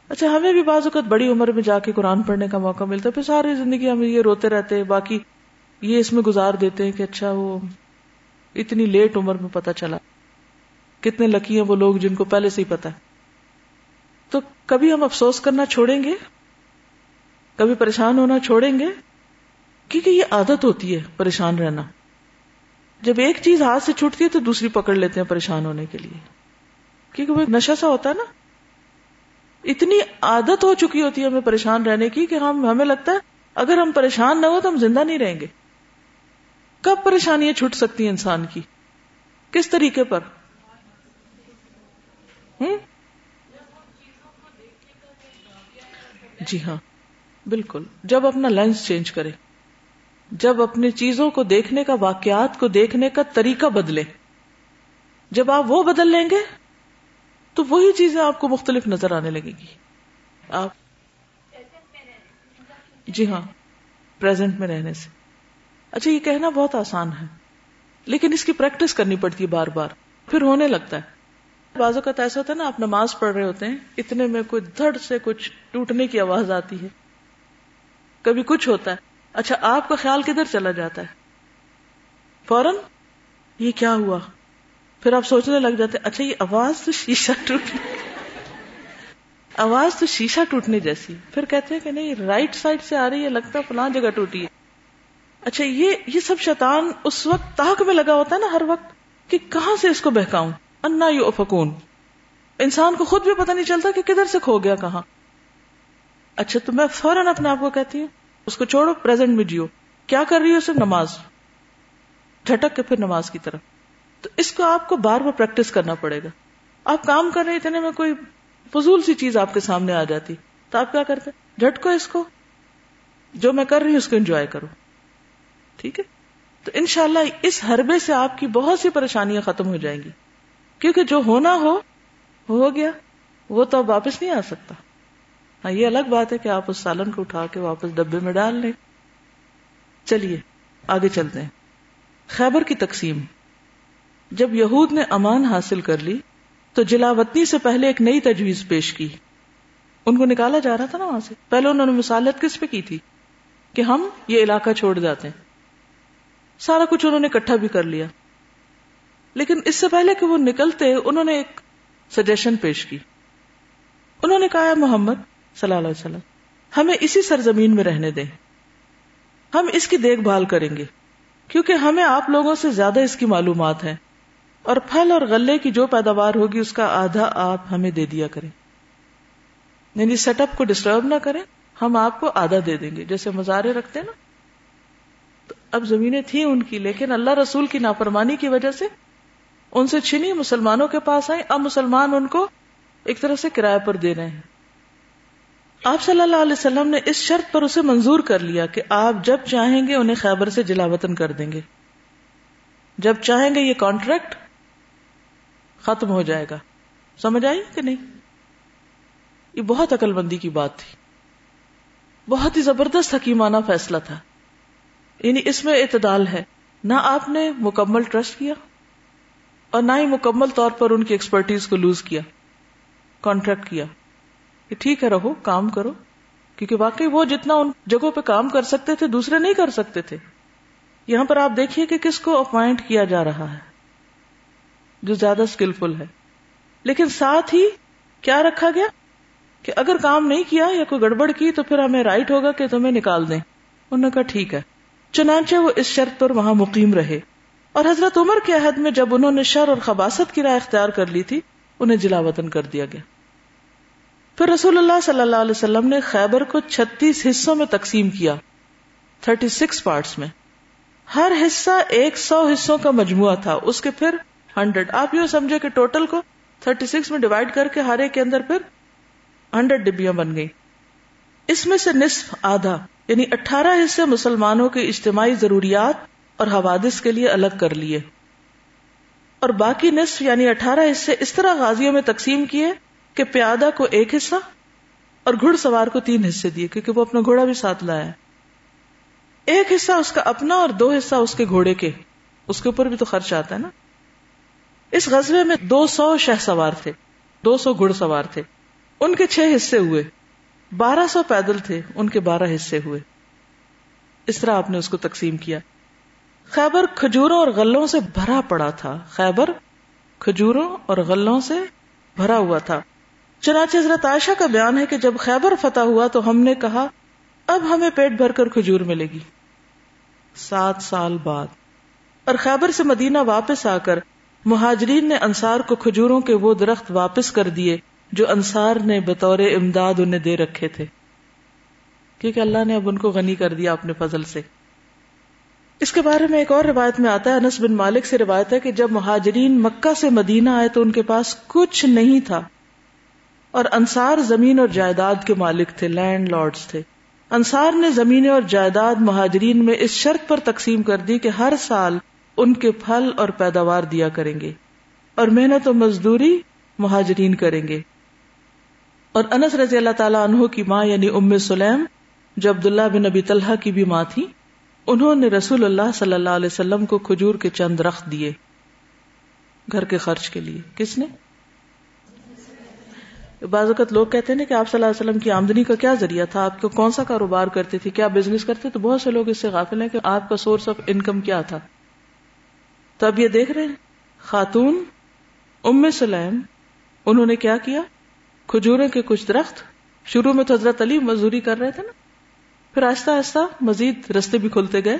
[SPEAKER 1] اچھا ہمیں بھی بعض اوقات بڑی عمر میں جا کے قرآن پڑھنے کا موقع ملتا ہے، پھر ساری زندگی ہم یہ روتے رہتے باقی یہ اس میں گزار دیتے ہیں کہ اچھا وہ اتنی لیٹ عمر میں پتا چلا۔ کتنے لکی ہیں وہ لوگ جن کو پہلے سے ہی پتا ہے۔ تو کبھی ہم افسوس کرنا چھوڑیں گے؟ کبھی پریشان ہونا چھوڑیں گے؟ کیونکہ یہ عادت ہوتی ہے پریشان رہنا۔ جب ایک چیز ہاتھ سے چھوٹتی ہے تو دوسری پکڑ لیتے ہیں پریشان ہونے کے لیے۔ کیونکہ وہ نشا سا ہوتا ہے نا۔ اتنی عادت ہو چکی ہوتی ہے ہمیں پریشان رہنے کی کہ ہم، ہمیں لگتا ہے اگر ہم پریشان نہ ہو تو ہم زندہ نہیں رہیں گے۔ کب پریشانیاں چھوٹ سکتی ہیں انسان کی؟ کس طریقے پر؟ ہوں؟ جی ہاں۔ بالکل، جب اپنا لینس چینج کرے، جب اپنی چیزوں کو دیکھنے کا، واقعات کو دیکھنے کا طریقہ بدلے۔ جب آپ وہ بدل لیں گے، تو وہی چیزیں آپ کو مختلف نظر آنے لگے گی۔ آپ جی ہاں پریزنٹ میں رہنے سے۔ اچھا یہ کہنا بہت آسان ہے، لیکن اس کی پریکٹس کرنی پڑتی ہے بار بار۔ پھر ہونے لگتا ہے۔ بازو کا ایسا ہوتا ہے نا، آپ نماز پڑھ رہے ہوتے ہیں، اتنے میں کوئی دھڑ سے کچھ ٹوٹنے کی آواز آتی ہے۔ کبھی کچھ ہوتا ہے۔ اچھا آپ کا خیال کدھر چلا جاتا ہے؟ فوراً؟ یہ کیا ہوا؟ پھر آپ سوچنے لگ جاتے اچھا یہ آواز تو شیشہ ٹوٹ آواز تو شیشہ ٹوٹنے جیسی۔ پھر کہتے ہیں کہ نہیں رائٹ سائڈ سے آ رہی ہے، لگتا ہے فلان جگہ ٹوٹی ہے۔ اچھا یہ یہ سب شیطان اس وقت تاک میں لگا ہوتا ہے نا، ہر وقت، کہ کہاں سے اس کو بہکاؤں؟ انا یو افکون انسان کو خود بھی پتہ نہیں چلتا کہ کدھر سے کھو گیا، کہاں۔ اچھا تو میں فوراً اپنے آپ کو کہتی ہوں، اس کو چھوڑو پریزنٹ میں جیو۔ کیا کر رہی ہو صرف نماز؟ جھٹک کے پھر نماز کی طرف۔ تو اس کو آپ کو بار بار پریکٹس کرنا پڑے گا۔ آپ کام کر رہے اتنے میں کوئی فضول سی چیز آپ کے سامنے آ جاتی۔ تو آپ کیا کرتے جھٹکو اس کو۔ جو میں کر رہی ہوں، اس کو انجوائے کرو۔ ٹھیک ہے؟ تو انشاءاللہ اس حربے سے آپ کی بہت سی پریشانیاں ختم ہو جائیں گی۔ کیونکہ جو ہونا ہو ہو گیا۔ وہ تو اب واپس نہیں آ سکتا۔ ہاں یہ الگ بات ہے کہ آپ اس سالن کو اٹھا کے واپس ڈبے میں ڈال لیں۔ چلیے، آگے چلتے ہیں۔ خیبر کی تقسیم۔ جب یہود نے امان حاصل کر لی، تو جلاوطنی سے پہلے ایک نئی تجویز پیش کی۔ ان کو نکالا جا رہا تھا نا وہاں سے۔ پہلے انہوں نے مثالت کس پہ کی تھی؟ کہ ہم یہ علاقہ چھوڑ جاتے ہیں۔ سارا کچھ انہوں نے اکٹھا بھی کر لیا۔ لیکن اس سے پہلے کہ وہ نکلتے، انہوں نے ایک سجیشن پیش کی۔ انہوں نے کہا محمد صلی اللہ علیہ وسلم، ہمیں اسی سرزمین میں رہنے دیں۔ ہم اس کی دیکھ بھال کریں گے، کیونکہ ہمیں آپ لوگوں سے زیادہ اس کی معلومات ہیں۔ اور پھل اور غلے کی جو پیداوار ہوگی، اس کا آدھا آپ ہمیں دے دیا کریں۔ یعنی سیٹ اپ کو ڈسٹرب نہ کریں، ہم آپ کو آدھا دے دیں گے۔ جیسے مزارے رکھتے نا، تو اب زمینیں تھیں ان کی، لیکن اللہ رسول کی نافرمانی کی وجہ سے ان سے چھنی مسلمانوں کے پاس آئے اب مسلمان ان کو ایک طرح سے کرایہ پر دے رہے ہیں۔ آپ صلی اللہ علیہ وسلم نے اس شرط پر اسے منظور کر لیا کہ آپ جب چاہیں گے انہیں خیبر سے جلا وطن کر دیں گے۔ جب چاہیں گے یہ کانٹریکٹ ختم ہو جائے گا۔ سمجھ آئی کہ نہیں؟ یہ بہت عقل بندی کی بات تھی۔ بہت ہی زبردست حکیمانہ فیصلہ تھا۔ یعنی اس میں اعتدال ہے۔ نہ آپ نے مکمل ٹرسٹ کیا اور نہ ہی مکمل طور پر ان کی ایکسپرٹیز کو لوز کیا کانٹریکٹ کیا۔ کہ ٹھیک ہے، رہو، کام کرو۔ کیونکہ واقعی وہ جتنا ان جگہوں پہ کام کر سکتے تھے، دوسرے نہیں کر سکتے تھے۔ یہاں پر آپ دیکھیے کہ کس کو اپوائنٹ کیا جا رہا ہے، جو زیادہ اسکلفل ہے۔ لیکن ساتھ ہی کیا رکھا گیا؟ کہ اگر کام نہیں کیا یا کوئی گڑبڑ کی تو پھر ہمیں رائٹ ہوگا کہ تمہیں نکال دیں۔ انہوں نے کہا، ٹھیک ہے۔ چنانچہ وہ اس شرط پر وہاں مقیم رہے۔ اور حضرت عمر کے عہد میں جب انہوں نے شر اور خباست کی رائے اختیار کر لی تھی، انہیں جلا وطن کر دیا گیا۔ پھر رسول اللہ صلی اللہ علیہ وسلم نے خیبر کو چھتیس حصوں میں تقسیم کیا، تھرٹی سکس پارٹس میں۔ ہر حصہ ایک سو حصوں کا مجموعہ تھا۔ اس کے پھر ہنڈریڈ، آپ یوں سمجھے کہ ٹوٹل کو تھرٹی سکس میں ڈیوائڈ کر کے ہر ایک کے اندر پھر ہنڈریڈ ڈبیاں بن گئی اس میں سے نصف آدھا یعنی اٹھارہ حصے مسلمانوں کے اجتماعی ضروریات اور حوادث کے لیے الگ کر لیے۔ اور باقی نصف یعنی اٹھارہ حصے اس طرح غازیوں میں تقسیم کیے کہ پیادہ کو ایک حصہ اور گھڑ سوار کو تین حصے دیے، کیونکہ وہ اپنا گھوڑا بھی ساتھ لایا ایک حصہ اس کا اپنا اور دو حصہ اس کے گھوڑے کے۔ اس کے اوپر بھی تو خرچ آتا ہے نا۔ اس غزبے میں دو سو شہ سوار تھے، دو سو گھڑ سوار تھے۔ ان کے چھ حصے ہوئے۔ بارہ سو پیدل تھے، ان کے بارہ حصے ہوئے۔ اس طرح آپ نے اس کو تقسیم کیا۔ خیبر کھجوروں اور غلوں سے بھرا پڑا تھا۔ خیبر کھجوروں اور غلوں سے بھرا ہوا تھا۔ چنانچہ حضرت عائشہ کا بیان ہے کہ جب خیبر فتح ہوا تو ہم نے کہا، اب ہمیں پیٹ بھر کر کھجور ملے گی۔ سات سال بعد۔ اور خیبر سے مدینہ واپس آ کر مہاجرین نے انصار کو کھجوروں کے وہ درخت واپس کر دیے جو انصار نے بطور امداد انہیں دے رکھے تھے۔ کیونکہ اللہ نے اب ان کو غنی کر دیا اپنے فضل سے۔ اس کے بارے میں ایک اور روایت میں آتا ہے، انس بن مالک سے روایت ہے کہ جب مہاجرین مکہ سے مدینہ آئے تو ان کے پاس کچھ نہیں تھا۔ اور انصار زمین اور جائیداد کے مالک تھے، لینڈ لارڈز تھے۔ انصار نے زمین اور جائیداد مہاجرین میں اس شرط پر تقسیم کر دی کہ ہر سال ان کے پھل اور پیداوار دیا کریں گے اور محنت و مزدوری مہاجرین کریں گے۔ اور انس رضی اللہ تعالیٰ عنہ کی ماں یعنی ام سلیم، جو عبداللہ بن نبی طلحہ کی بھی ماں تھی انہوں نے رسول اللہ صلی اللہ علیہ وسلم کو کھجور کے چند رخت دیے۔ گھر کے خرچ کے لیے۔ کس نے؟ بعض اوقات لوگ کہتے ہیں کہ آپ صلی اللہ علیہ وسلم کی آمدنی کا کیا ذریعہ تھا؟ آپ کو کون سا کاروبار کرتے تھے؟ کیا بزنس کرتے؟ تو بہت سے لوگ اس سے غافل ہیں کہ آپ کا سورس آف انکم کیا تھا۔ تو اب یہ دیکھ رہے ہیں۔ خاتون ام سلیم، انہوں نے کیا کیا؟ کھجوروں کے کچھ درخت۔ شروع میں تو حضرت علی مزدوری کر رہے تھے نا۔ پھر آہستہ آہستہ مزید رستے بھی کھلتے گئے۔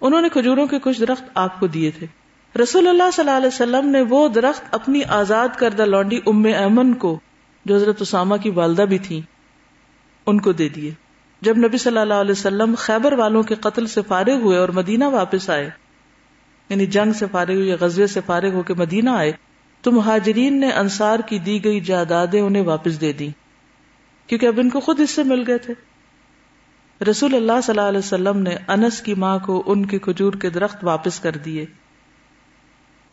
[SPEAKER 1] انہوں نے کھجوروں کے کچھ درخت آپ کو دیے تھے۔ رسول اللہ صلی اللہ علیہ وسلم نے وہ درخت اپنی آزاد کردہ لانڈی ام امن کو جو حضرت اسامہ کی والدہ بھی تھی ان کو دے دیے۔ جب نبی صلی اللہ علیہ وسلم خیبر والوں کے قتل سے فارغ ہوئے اور مدینہ واپس آئے یعنی جنگ سے فارغ ہوئے غزبے سے فارغ ہو کے مدینہ آئے، تو مہاجرین نے انصار کی دی گئی جائیدادیں انہیں واپس دے دی کیونکہ اب ان کو خود اس سے مل گئے تھے۔ رسول اللہ صلی اللہ علیہ وسلم نے انس کی ماں کو ان کے کھجور کے درخت واپس کر دیے۔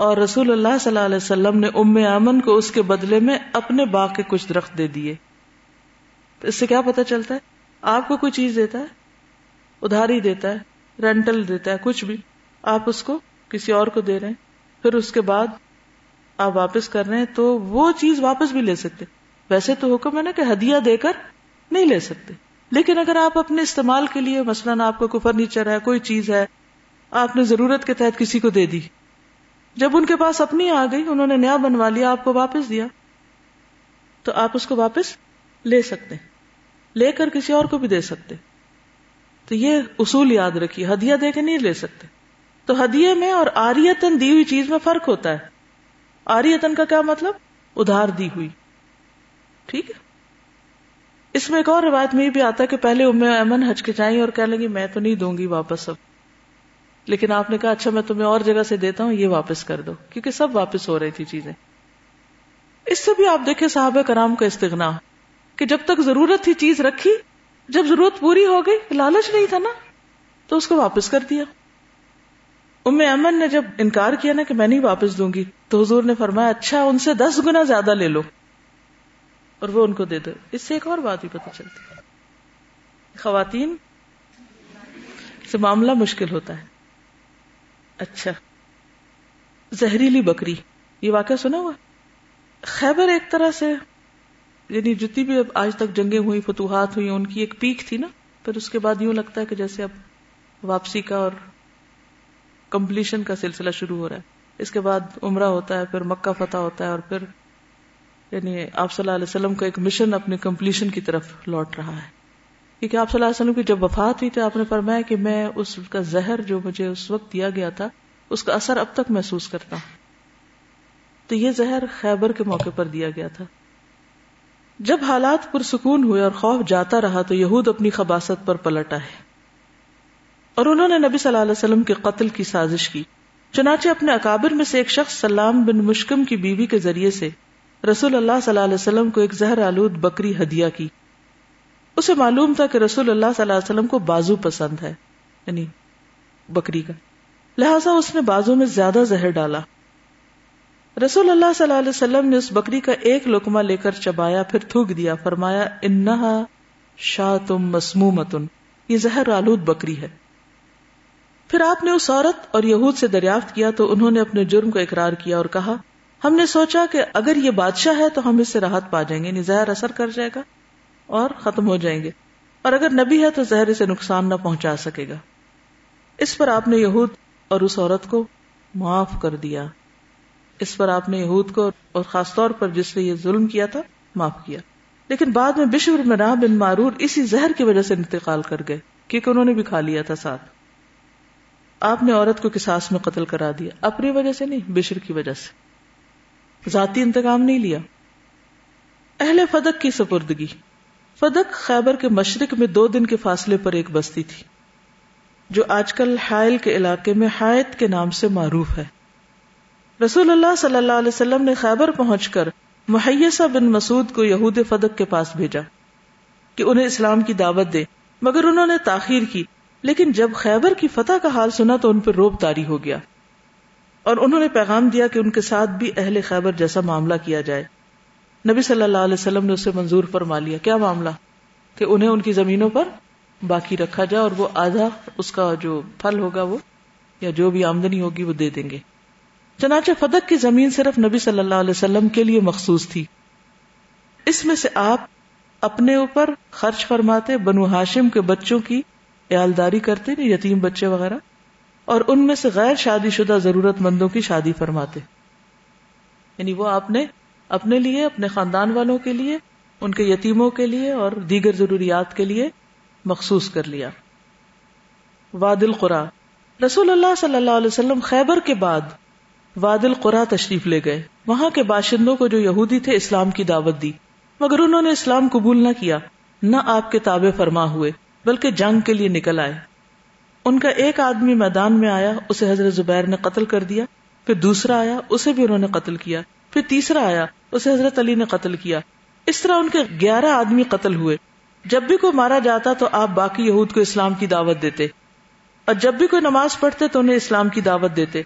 [SPEAKER 1] اور رسول اللہ صلی اللہ علیہ وسلم نے ام امن کو اس کے بدلے میں اپنے باغ کے کچھ درخت دے دیے۔ تو اس سے کیا پتا چلتا ہے؟ آپ کو کوئی چیز دیتا ہے؟ ادھاری دیتا ہے، رینٹل دیتا ہے، کچھ بھی۔ آپ اس کو کسی اور کو دے رہے ہیں۔ پھر اس کے بعد آپ واپس کر رہے ہیں تو وہ چیز واپس بھی لے سکتے۔ ویسے تو حکم ہے نا کہ ہدیہ دے کر نہیں لے سکتے۔ لیکن اگر آپ اپنے استعمال کے لیے مثلاً آپ کو کوئی فرنیچر ہے، کوئی چیز ہے، آپ نے ضرورت کے تحت کسی کو دے دی۔ جب ان کے پاس اپنی آ گئی، انہوں نے نیا بنوا لیا، آپ کو واپس دیا، تو آپ اس کو واپس لے سکتے، لے کر کسی اور کو بھی دے سکتے۔ تو یہ اصول یاد رکھیے، ہدیہ دے کے نہیں لے سکتے۔ تو ہدیے میں اور آریتن دی ہوئی چیز میں فرق ہوتا ہے۔ آریتن کا کیا مطلب؟ ادھار دی ہوئی۔ ٹھیک ہے؟ اس میں ایک اور روایت میں بھی آتا ہے کہ پہلے ام امن ہچکچائیں اور کہہ لیں میں تو نہیں دوں گی واپس اب۔ لیکن آپ نے کہا اچھا میں تمہیں اور جگہ سے دیتا ہوں، یہ واپس کر دو، کیونکہ سب واپس ہو رہی تھی چیزیں۔ اس سے بھی آپ دیکھیں صحابہ کرام کا استغنا، کہ جب تک ضرورت تھی چیز رکھی، جب ضرورت پوری ہو گئی، لالچ نہیں تھا نا، تو اس کو واپس کر دیا۔ ام امن نے جب انکار کیا نا کہ میں نہیں واپس دوں گی، تو حضور نے فرمایا اچھا ان سے دس گنا زیادہ لے لو۔ اور وہ ان کو دے دو۔ اس سے ایک اور بات بھی پتہ چلتی ہے۔ خواتین سے معاملہ مشکل ہوتا ہے۔ اچھا۔ زہریلی بکری۔ یہ واقعہ سنا ہوا؟ خیبر ایک طرح سے یعنی جتنی بھی اب آج تک جنگیں ہوئی فتوحات ہوئی ان کی ایک پیک تھی نا، پھر اس کے بعد یوں لگتا ہے کہ جیسے اب واپسی کا اور کمپلیشن کا سلسلہ شروع ہو رہا ہے۔ اس کے بعد عمرہ ہوتا ہے، پھر مکہ فتح ہوتا ہے اور پھر یعنی آپ صلی اللہ علیہ وسلم کا ایک مشن اپنے کمپلیشن کی طرف لوٹ رہا ہے۔ کیونکہ آپ صلی اللہ علیہ وسلم کی جب وفات ہوئی تو آپ نے فرمایا کہ میں اس کا زہر جو مجھے اس وقت دیا گیا تھا، اس کا اثر اب تک محسوس کرتا ہوں۔ تو یہ زہر خیبر کے موقع پر دیا گیا تھا۔ جب حالات پرسکون ہوئے اور خوف جاتا رہا تو یہود اپنی خباست پر پلٹ آئے۔ اور انہوں نے نبی صلی اللہ علیہ وسلم کے قتل کی سازش کی۔ چنانچہ اپنے اکابر میں سے ایک شخص سلام بن مشکم کی بیوی کے ذریعے سے رسول اللہ صلی اللہ علیہ وسلم کو ایک زہر آلود بکری ہدیہ کی۔ اسے معلوم تھا کہ رسول اللہ صلی اللہ علیہ وسلم کو بازو پسند ہے یعنی بکری کا۔ لہذا اس نے بازو میں زیادہ زہر ڈالا۔ رسول اللہ صلی اللہ علیہ وسلم نے اس بکری کا ایک لکما لے کر چبایا، پھر تھوک دیا، فرمایا، انہا شاہ تم مسمومتن، یہ زہر آلود بکری ہے۔ پھر آپ نے اس عورت اور یہود سے دریافت کیا تو انہوں نے اپنے جرم کو اقرار کیا اور کہا، ہم نے سوچا کہ اگر یہ بادشاہ ہے تو ہم اس سے راحت پا جائیں گے یعنی زہر اثر کر جائے گا۔ اور ختم ہو جائیں گے۔ اور اگر نبی ہے تو زہر اسے نقصان نہ پہنچا سکے گا۔ اس پر آپ نے یہود اور اس عورت کو معاف کر دیا۔ اس پر آپ نے یہود کو اور خاص طور پر جس نے یہ ظلم کیا تھا، معاف کیا۔ لیکن بعد میں بشور منا بن مارور اسی زہر کی وجہ سے انتقال کر گئے، کیونکہ انہوں نے بھی کھا لیا تھا ساتھ۔ آپ نے عورت کو کساس میں قتل کرا دیا، اپنی وجہ سے نہیں، بشر کی وجہ سے۔ ذاتی انتقام نہیں لیا۔ اہل فدق کی سپردگی۔ فدق خیبر کے مشرق میں دو دن کے فاصلے پر ایک بستی تھی، جو آج کل حائل کے علاقے میں حایت کے نام سے معروف ہے۔ رسول اللہ صلی اللہ علیہ وسلم نے خیبر پہنچ کر محیسہ بن مسعود کو یہود فدق کے پاس بھیجا کہ انہیں اسلام کی دعوت دے، مگر انہوں نے تاخیر کی۔ لیکن جب خیبر کی فتح کا حال سنا تو ان پہ روب تاری ہو گیا اور انہوں نے پیغام دیا کہ ان کے ساتھ بھی اہل خیبر جیسا معاملہ کیا جائے۔ نبی صلی اللہ علیہ وسلم نے اسے منظور فرما لیا۔ کیا معاملہ؟ کہ انہیں ان کی زمینوں پر باقی رکھا جائے اور وہ آدھا اس کا جو پھل ہوگا وہ یا جو بھی آمدنی ہوگی وہ دے دیں گے۔ چنانچہ فدق کی زمین صرف نبی صلی اللہ علیہ وسلم کے لیے مخصوص تھی۔ اس میں سے آپ اپنے اوپر خرچ فرماتے، بنو ہاشم کے بچوں کی عیالداری کرتے نا یتیم بچے وغیرہ، اور ان میں سے غیر شادی شدہ ضرورت مندوں کی شادی فرماتے۔ یعنی وہ آپ نے اپنے لیے، اپنے خاندان والوں کے لیے، ان کے یتیموں کے لیے اور دیگر ضروریات کے لیے مخصوص کر لیا۔ واد القرا۔ رسول اللہ صلی اللہ علیہ وسلم خیبر کے بعد واد القرا تشریف لے گئے۔ وہاں کے باشندوں کو جو یہودی تھے، اسلام کی دعوت دی۔ مگر انہوں نے اسلام قبول نہ کیا، نہ آپ کے تابع فرما ہوئے، بلکہ جنگ کے لیے نکل آئے۔ ان کا ایک آدمی میدان میں آیا، اسے حضرت زبیر نے قتل کر دیا، پھر دوسرا آیا، اسے بھی انہوں نے قتل کیا۔ پھر تیسرا آیا، اسے حضرت علی نے قتل کیا۔ اس طرح ان کے گیارہ آدمی قتل ہوئے۔ جب بھی کوئی مارا جاتا تو آپ باقی یہود کو اسلام کی دعوت دیتے۔ اور جب بھی کوئی نماز پڑھتے تو انہیں اسلام کی دعوت دیتے۔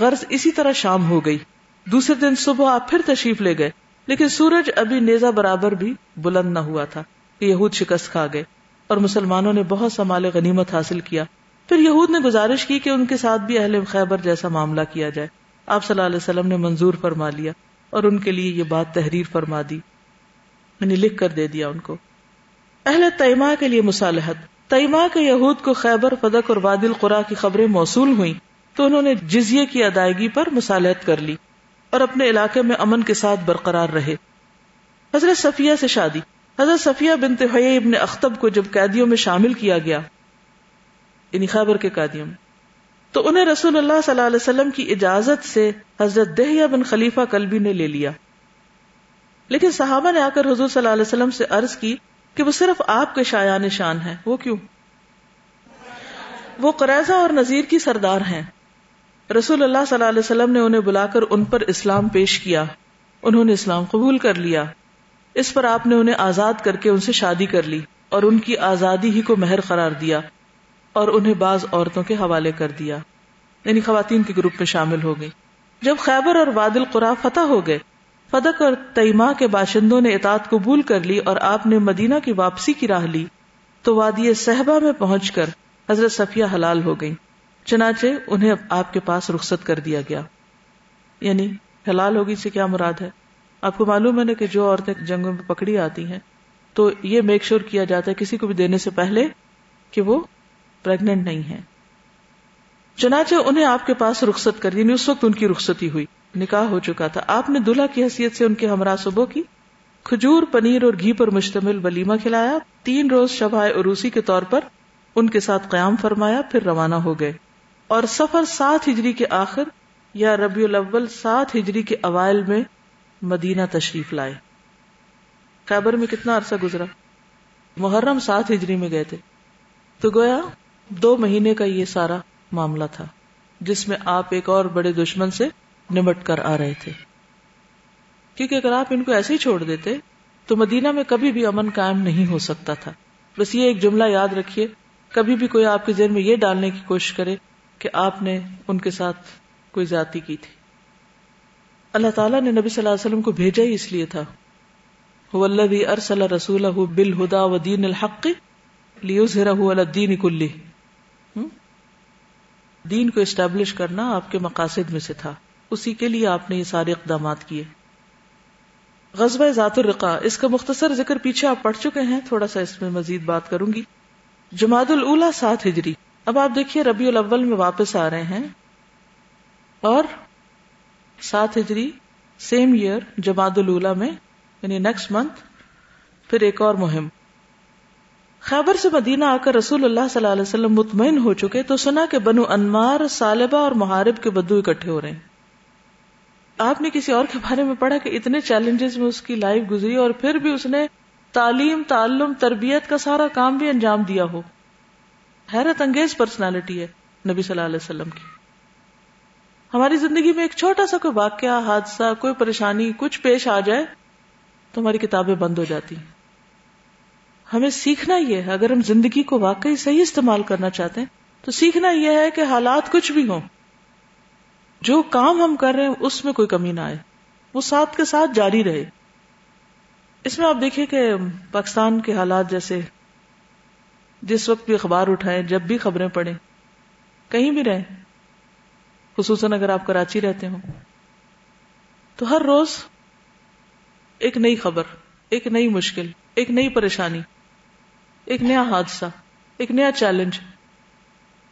[SPEAKER 1] غرض اسی طرح شام ہو گئی۔ دوسرے دن صبح آپ پھر تشریف لے گئے۔ لیکن سورج ابھی نیزا برابر بھی بلند نہ ہوا تھا کہ یہود شکست کھا گئے۔ اور مسلمانوں نے بہت سا مال غنیمت حاصل کیا۔ پھر یہود نے گزارش کی کہ ان کے ساتھ بھی اہل خیبر جیسا معاملہ کیا جائے۔ آپ صلی اللہ علیہ وسلم نے منظور فرما لیا۔ اور ان کے لیے یہ بات تحریر فرما دی۔ یعنی لکھ کر دے دیا ان کو۔ اہل تیما کے لیے مصالحت۔ تیما کے یہود کو خیبر، فدق اور وادل قرا کی خبریں موصول ہوئی تو انہوں نے جزیے کی ادائیگی پر مصالحت کر لی اور اپنے علاقے میں امن کے ساتھ برقرار رہے۔ حضرت صفیہ سے شادی۔ حضرت صفیہ بن تحیہ ابن اختب کو جب قیدیوں میں شامل کیا گیا یعنی خیبر کے قیدیوں میں۔ تو انہیں رسول اللہ صلی اللہ علیہ وسلم کی اجازت سے حضرت دہیا بن خلیفہ کلبی نے لے لیا۔ لیکن صحابہ نے آ کر حضور صلی اللہ علیہ وسلم سے عرض کی کہ وہ صرف آپ کے شایان شان ہیں۔ وہ کیوں؟ وہ قریضہ اور نذیر کی سردار ہیں۔ رسول اللہ صلی اللہ علیہ وسلم نے انہیں بلا کر ان پر اسلام پیش کیا۔ انہوں نے اسلام قبول کر لیا۔ اس پر آپ نے انہیں آزاد کر کے ان سے شادی کر لی اور ان کی آزادی ہی کو مہر قرار دیا۔ اور انہیں بعض عورتوں کے حوالے کر دیا۔ یعنی خواتین کے گروپ میں شامل ہو گئی جب خیبر اور وادل قرا فتح ہو گئے فدق اور تیما کے باشندوں نے اطاعت قبول کر لی اور آپ نے مدینہ کی واپسی کی راہ لی۔ تو وادی صحبہ میں پہنچ کر حضرت صفیہ حلال ہو گئی چنانچہ انہیں آپ کے پاس رخصت کر دیا گیا۔ یعنی حلال ہوگی سے کیا مراد ہے؟ آپ کو معلوم ہے نا کہ جو عورتیں جنگوں میں پکڑی آتی ہیں، تو یہ میک شور کیا جاتا ہے کسی کو بھی دینے سے پہلے کہ وہ پریگنٹ نہیں ہے چنانچہ انہیں آپ کے پاس رخصت کر یعنی اس وقت ان کی رخصتی ہوئی، نکاح ہو چکا تھا۔ آپ نے دلہا کی حیثیت سے ان کے ہمراہ صبح کی، کھجور، پنیر اور گھی پر مشتمل ولیمہ کھلایا۔ تین روز شبہ عروسی کے طور پر ان کے ساتھ قیام فرمایا، پھر روانہ ہو گئے۔ اور سفر سات ہجری کے آخر یا ربیع الاول سات ہجری کے اوائل میں مدینہ تشریف لائے۔ خیبر میں کتنا عرصہ گزرا؟ محرم سات ہجری میں گئے تھے۔ تو گویا دو مہینے کا یہ سارا معاملہ تھا، جس میں آپ ایک اور بڑے دشمن سے نمٹ کر آ رہے تھے۔ کیونکہ اگر آپ ان کو ایسے ہی چھوڑ دیتے، تو مدینہ میں کبھی بھی امن قائم نہیں ہو سکتا تھا۔ بس یہ ایک جملہ یاد رکھیے، کبھی بھی کوئی آپ کے ذہن میں یہ ڈالنے کی کوشش کرے کہ آپ نے ان کے ساتھ کوئی زیادتی کی تھی۔ اللہ تعالیٰ نے نبی صلی اللہ علیہ وسلم کو بھیجا ہی اس لیے تھا۔ ارسل رسول بل ہدا و دین الحق الدین کلی۔ دین کو اسٹیبلش کرنا آپ کے مقاصد میں سے تھا۔ اسی کے لیے آپ نے یہ سارے اقدامات کیے۔ غزب ذات الرقا اس کا مختصر ذکر پیچھے آپ پڑھ چکے ہیں، تھوڑا سا اس میں مزید بات کروں گی۔ جماعت الا سات ہجری۔ اب آپ دیکھیے ربیع الاول میں واپس آ رہے ہیں۔ اور سات ہجری سیم ایئر جماعت الا میں یعنی نیکسٹ منتھ پھر ایک اور مہم۔ خیبر سے مدینہ آ کر رسول اللہ صلی اللہ علیہ وسلم مطمئن ہو چکے تو سنا کہ بنو انمار سالبہ اور محارب کے بدو اکٹھے ہو رہے ہیں۔ آپ نے کسی اور کے بارے میں پڑھا کہ اتنے چیلنجز میں اس کی لائف گزری اور پھر بھی اس نے تعلیم، تعلم، تربیت کا سارا کام بھی انجام دیا ہو۔ حیرت انگیز پرسنالٹی ہے نبی صلی اللہ علیہ وسلم کی۔ ہماری زندگی میں ایک چھوٹا سا کوئی واقعہ، حادثہ، کوئی پریشانی، کچھ پیش آ جائے تو ہماری کتابیں بند ہو جاتی۔ ہیں ہمیں سیکھنا یہ ہے، اگر ہم زندگی کو واقعی صحیح استعمال کرنا چاہتے ہیں، تو سیکھنا یہ ہے کہ حالات کچھ بھی ہوں۔ جو کام ہم کر رہے ہیں، اس میں کوئی کمی نہ آئے۔ وہ ساتھ کے ساتھ جاری رہے۔ اس میں آپ دیکھیں کہ پاکستان کے حالات جیسے، جس وقت بھی اخبار اٹھائیں، جب بھی خبریں پڑھیں، کہیں بھی رہیں، خصوصاً اگر آپ کراچی رہتے ہوں، تو ہر روز ایک نئی خبر، ایک نئی مشکل، ایک نئی پریشانی۔ ایک نیا حادثہ، ایک نیا چیلنج۔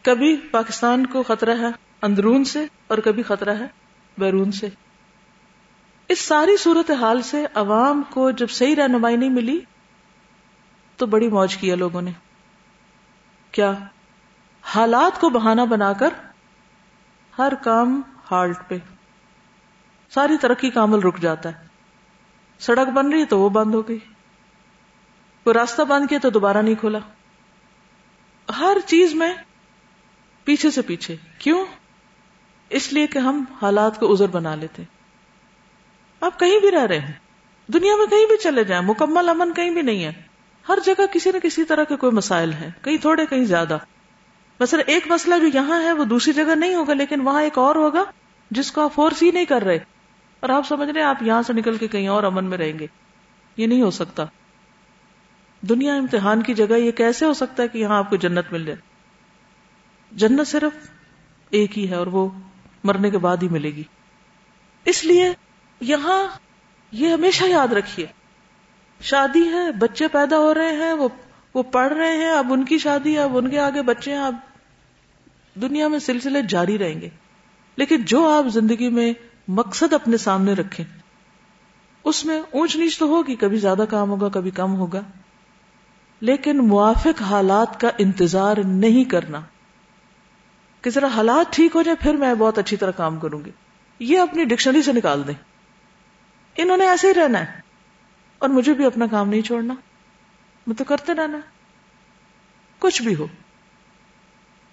[SPEAKER 1] کبھی پاکستان کو خطرہ ہے اندرون سے اور کبھی خطرہ ہے بیرون سے۔ اس ساری صورت حال سے عوام کو جب صحیح رہنمائی نہیں ملی، تو بڑی موج کیا لوگوں نے۔ کیا حالات کو بہانا بنا کر ہر کام ہالٹ پہ، ساری ترقی کا عمل رک جاتا ہے۔ سڑک بن رہی تو وہ بند ہو گئی۔ کوئی راستہ بند کیا تو دوبارہ نہیں کھولا۔ ہر چیز میں پیچھے سے پیچھے۔ کیوں؟ اس لیے کہ ہم حالات کو ازر بنا لیتے۔ آپ کہیں بھی رہ رہے ہیں۔ دنیا میں کہیں بھی چلے جائیں۔ مکمل امن کہیں بھی نہیں ہے۔ ہر جگہ کسی نہ کسی طرح کے کوئی مسائل ہیں۔ کہیں تھوڑے، کہیں زیادہ۔ مثلا ایک مسئلہ جو یہاں ہے، وہ دوسری جگہ نہیں ہوگا، لیکن وہاں ایک اور ہوگا، جس کو آپ فورس ہی نہیں کر رہے۔ اور آپ سمجھ رہے آپ یہاں سے نکل کے کہیں اور امن میں رہیں گے۔ یہ نہیں ہو سکتا۔ دنیا امتحان کی جگہ یہ کیسے ہو سکتا ہے کہ یہاں آپ کو جنت مل جائے؟ جنت صرف ایک ہی ہے اور وہ مرنے کے بعد ہی ملے گی۔ اس لیے یہاں یہ ہمیشہ یاد رکھیے۔ شادی ہے، بچے پیدا ہو رہے ہیں، وہ وہ پڑھ رہے ہیں، اب ان کی شادی ہے، اب ان کے آگے بچے ہیں، اب دنیا میں سلسلے جاری رہیں گے۔ لیکن جو آپ زندگی میں مقصد اپنے سامنے رکھیں، اس میں اونچ نیچ تو ہوگی، کبھی زیادہ کام ہوگا، کبھی کم ہوگا۔ لیکن موافق حالات کا انتظار نہیں کرنا۔ کہ ذرا حالات ٹھیک ہو جائے پھر میں بہت اچھی طرح کام کروں گی۔ یہ اپنی ڈکشنری سے نکال دیں۔ انہوں نے ایسے ہی رہنا ہے۔ اور مجھے بھی اپنا کام نہیں چھوڑنا۔ میں تو کرتے رہنا۔ کچھ بھی ہو۔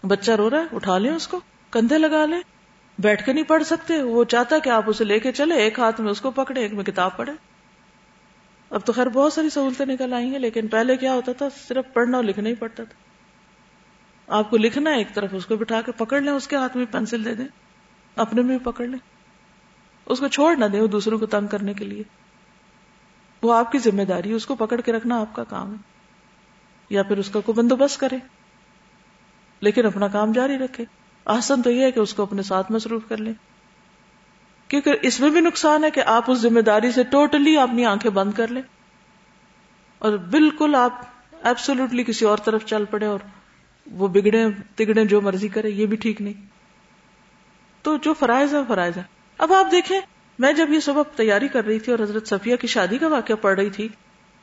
[SPEAKER 1] بچہ رو رہا ہے، اٹھا لیں اس کو، کندھے لگا لیں۔ بیٹھ کے نہیں پڑھ سکتے۔ وہ چاہتا کہ آپ اسے لے کے چلے، ایک ہاتھ میں اس کو پکڑے، ایک میں کتاب پڑھے۔ اب تو خیر بہت ساری سہولتیں نکل آئی ہیں، لیکن پہلے کیا ہوتا تھا، صرف پڑھنا اور لکھنا ہی پڑتا تھا۔ آپ کو لکھنا ہے ایک طرف، اس کو بٹھا کے پکڑ لیں، اس کے ہاتھ میں پینسل دے دیں، اپنے میں بھی پکڑ لیں۔ اس کو چھوڑ نہ دیں وہ دوسروں کو تنگ کرنے کے لیے۔ وہ آپ کی ذمہ داری ہے، اس کو پکڑ کے رکھنا آپ کا کام ہے۔ یا پھر اس کا کوئی بندوبست کرے۔ لیکن اپنا کام جاری رکھے۔ آسن تو یہ ہے کہ اس کو اپنے ساتھ مصروف کر لیں۔ کیونکہ اس میں بھی نقصان ہے کہ آپ اس ذمہ داری سے ٹوٹلی اپنی آنکھیں بند کر لیں اور بالکل آپ ایبسولوٹلی کسی اور طرف چل پڑے اور وہ بگڑے تگڑے جو مرضی کرے، یہ بھی ٹھیک نہیں۔ تو جو فرائض ہے فرائض ہے اب آپ دیکھیں، میں جب یہ سبب تیاری کر رہی تھی اور حضرت صفیہ کی شادی کا واقعہ پڑھ رہی تھی،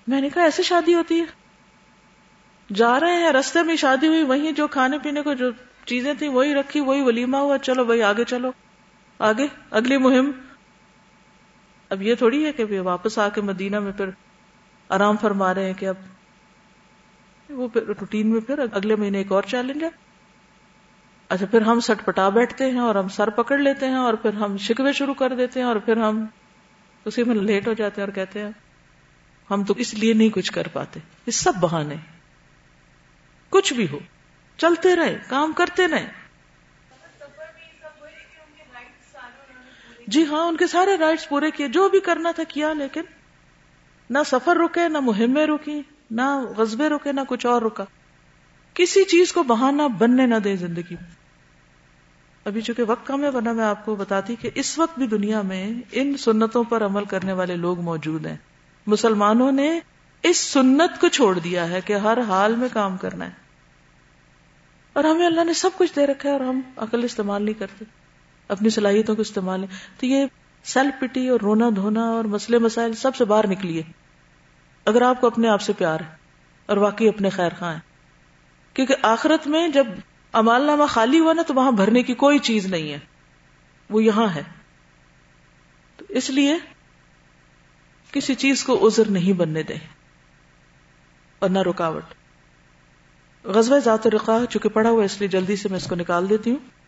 [SPEAKER 1] میں نے کہا، ایسے شادی ہوتی ہے۔ جا رہے ہیں، رستے میں شادی ہوئی، وہیں جو کھانے پینے کو جو چیزیں تھیں، وہی رکھی، وہی ولیمہ ہوا، چلو بھائی آگے چلو۔ آگے، اگلی مہم۔ اب یہ تھوڑی ہے کہ واپس آ کے مدینہ میں پھر آرام فرما رہے ہیں کہ اب وہ روٹین میں پھر اگلے مہینے ایک اور چیلنج ہے۔ اچھا پھر ہم سٹ پٹا بیٹھتے ہیں اور ہم سر پکڑ لیتے ہیں اور پھر ہم شکوے شروع کر دیتے ہیں اور پھر ہم اسی میں لیٹ ہو جاتے ہیں اور کہتے ہیں، ہم تو اس لیے نہیں کچھ کر پاتے۔ یہ سب بہانے۔ کچھ بھی ہو، چلتے رہے، کام کرتے رہے۔ جی ہاں ان کے سارے رائٹس پورے کیے، جو بھی کرنا تھا کیا، لیکن نہ سفر رکے، نہ مہمیں رکی، نہ غزبے رکے، نہ کچھ اور رکا۔ کسی چیز کو بہانا بننے نہ دے زندگی میں۔ ابھی چونکہ وقت کم ہے، ورنہ میں آپ کو بتاتی کہ اس وقت بھی دنیا میں ان سنتوں پر عمل کرنے والے لوگ موجود ہیں۔ مسلمانوں نے اس سنت کو چھوڑ دیا ہے کہ ہر حال میں کام کرنا ہے۔ اور ہمیں اللہ نے سب کچھ دے رکھا ہے اور ہم عقل استعمال نہیں کرتے۔ اپنی صلاحیتوں کو استعمال نہیں تو یہ سیلف پٹی اور رونا دھونا اور مسئلے مسائل سب سے باہر نکلیے اگر آپ کو اپنے آپ سے پیار ہے اور واقعی اپنے خیر خواہ ہیں۔ کیونکہ آخرت میں جب امال نامہ خالی ہوا نا تو وہاں بھرنے کی کوئی چیز نہیں ہے۔ وہ یہاں ہے۔ تو اس لیے کسی چیز کو عذر نہیں بننے دیں۔ اور نہ رکاوٹ۔ غزوہ ذات رقا چونکہ پڑھا ہوا اس لیے جلدی سے میں اس کو نکال دیتی ہوں۔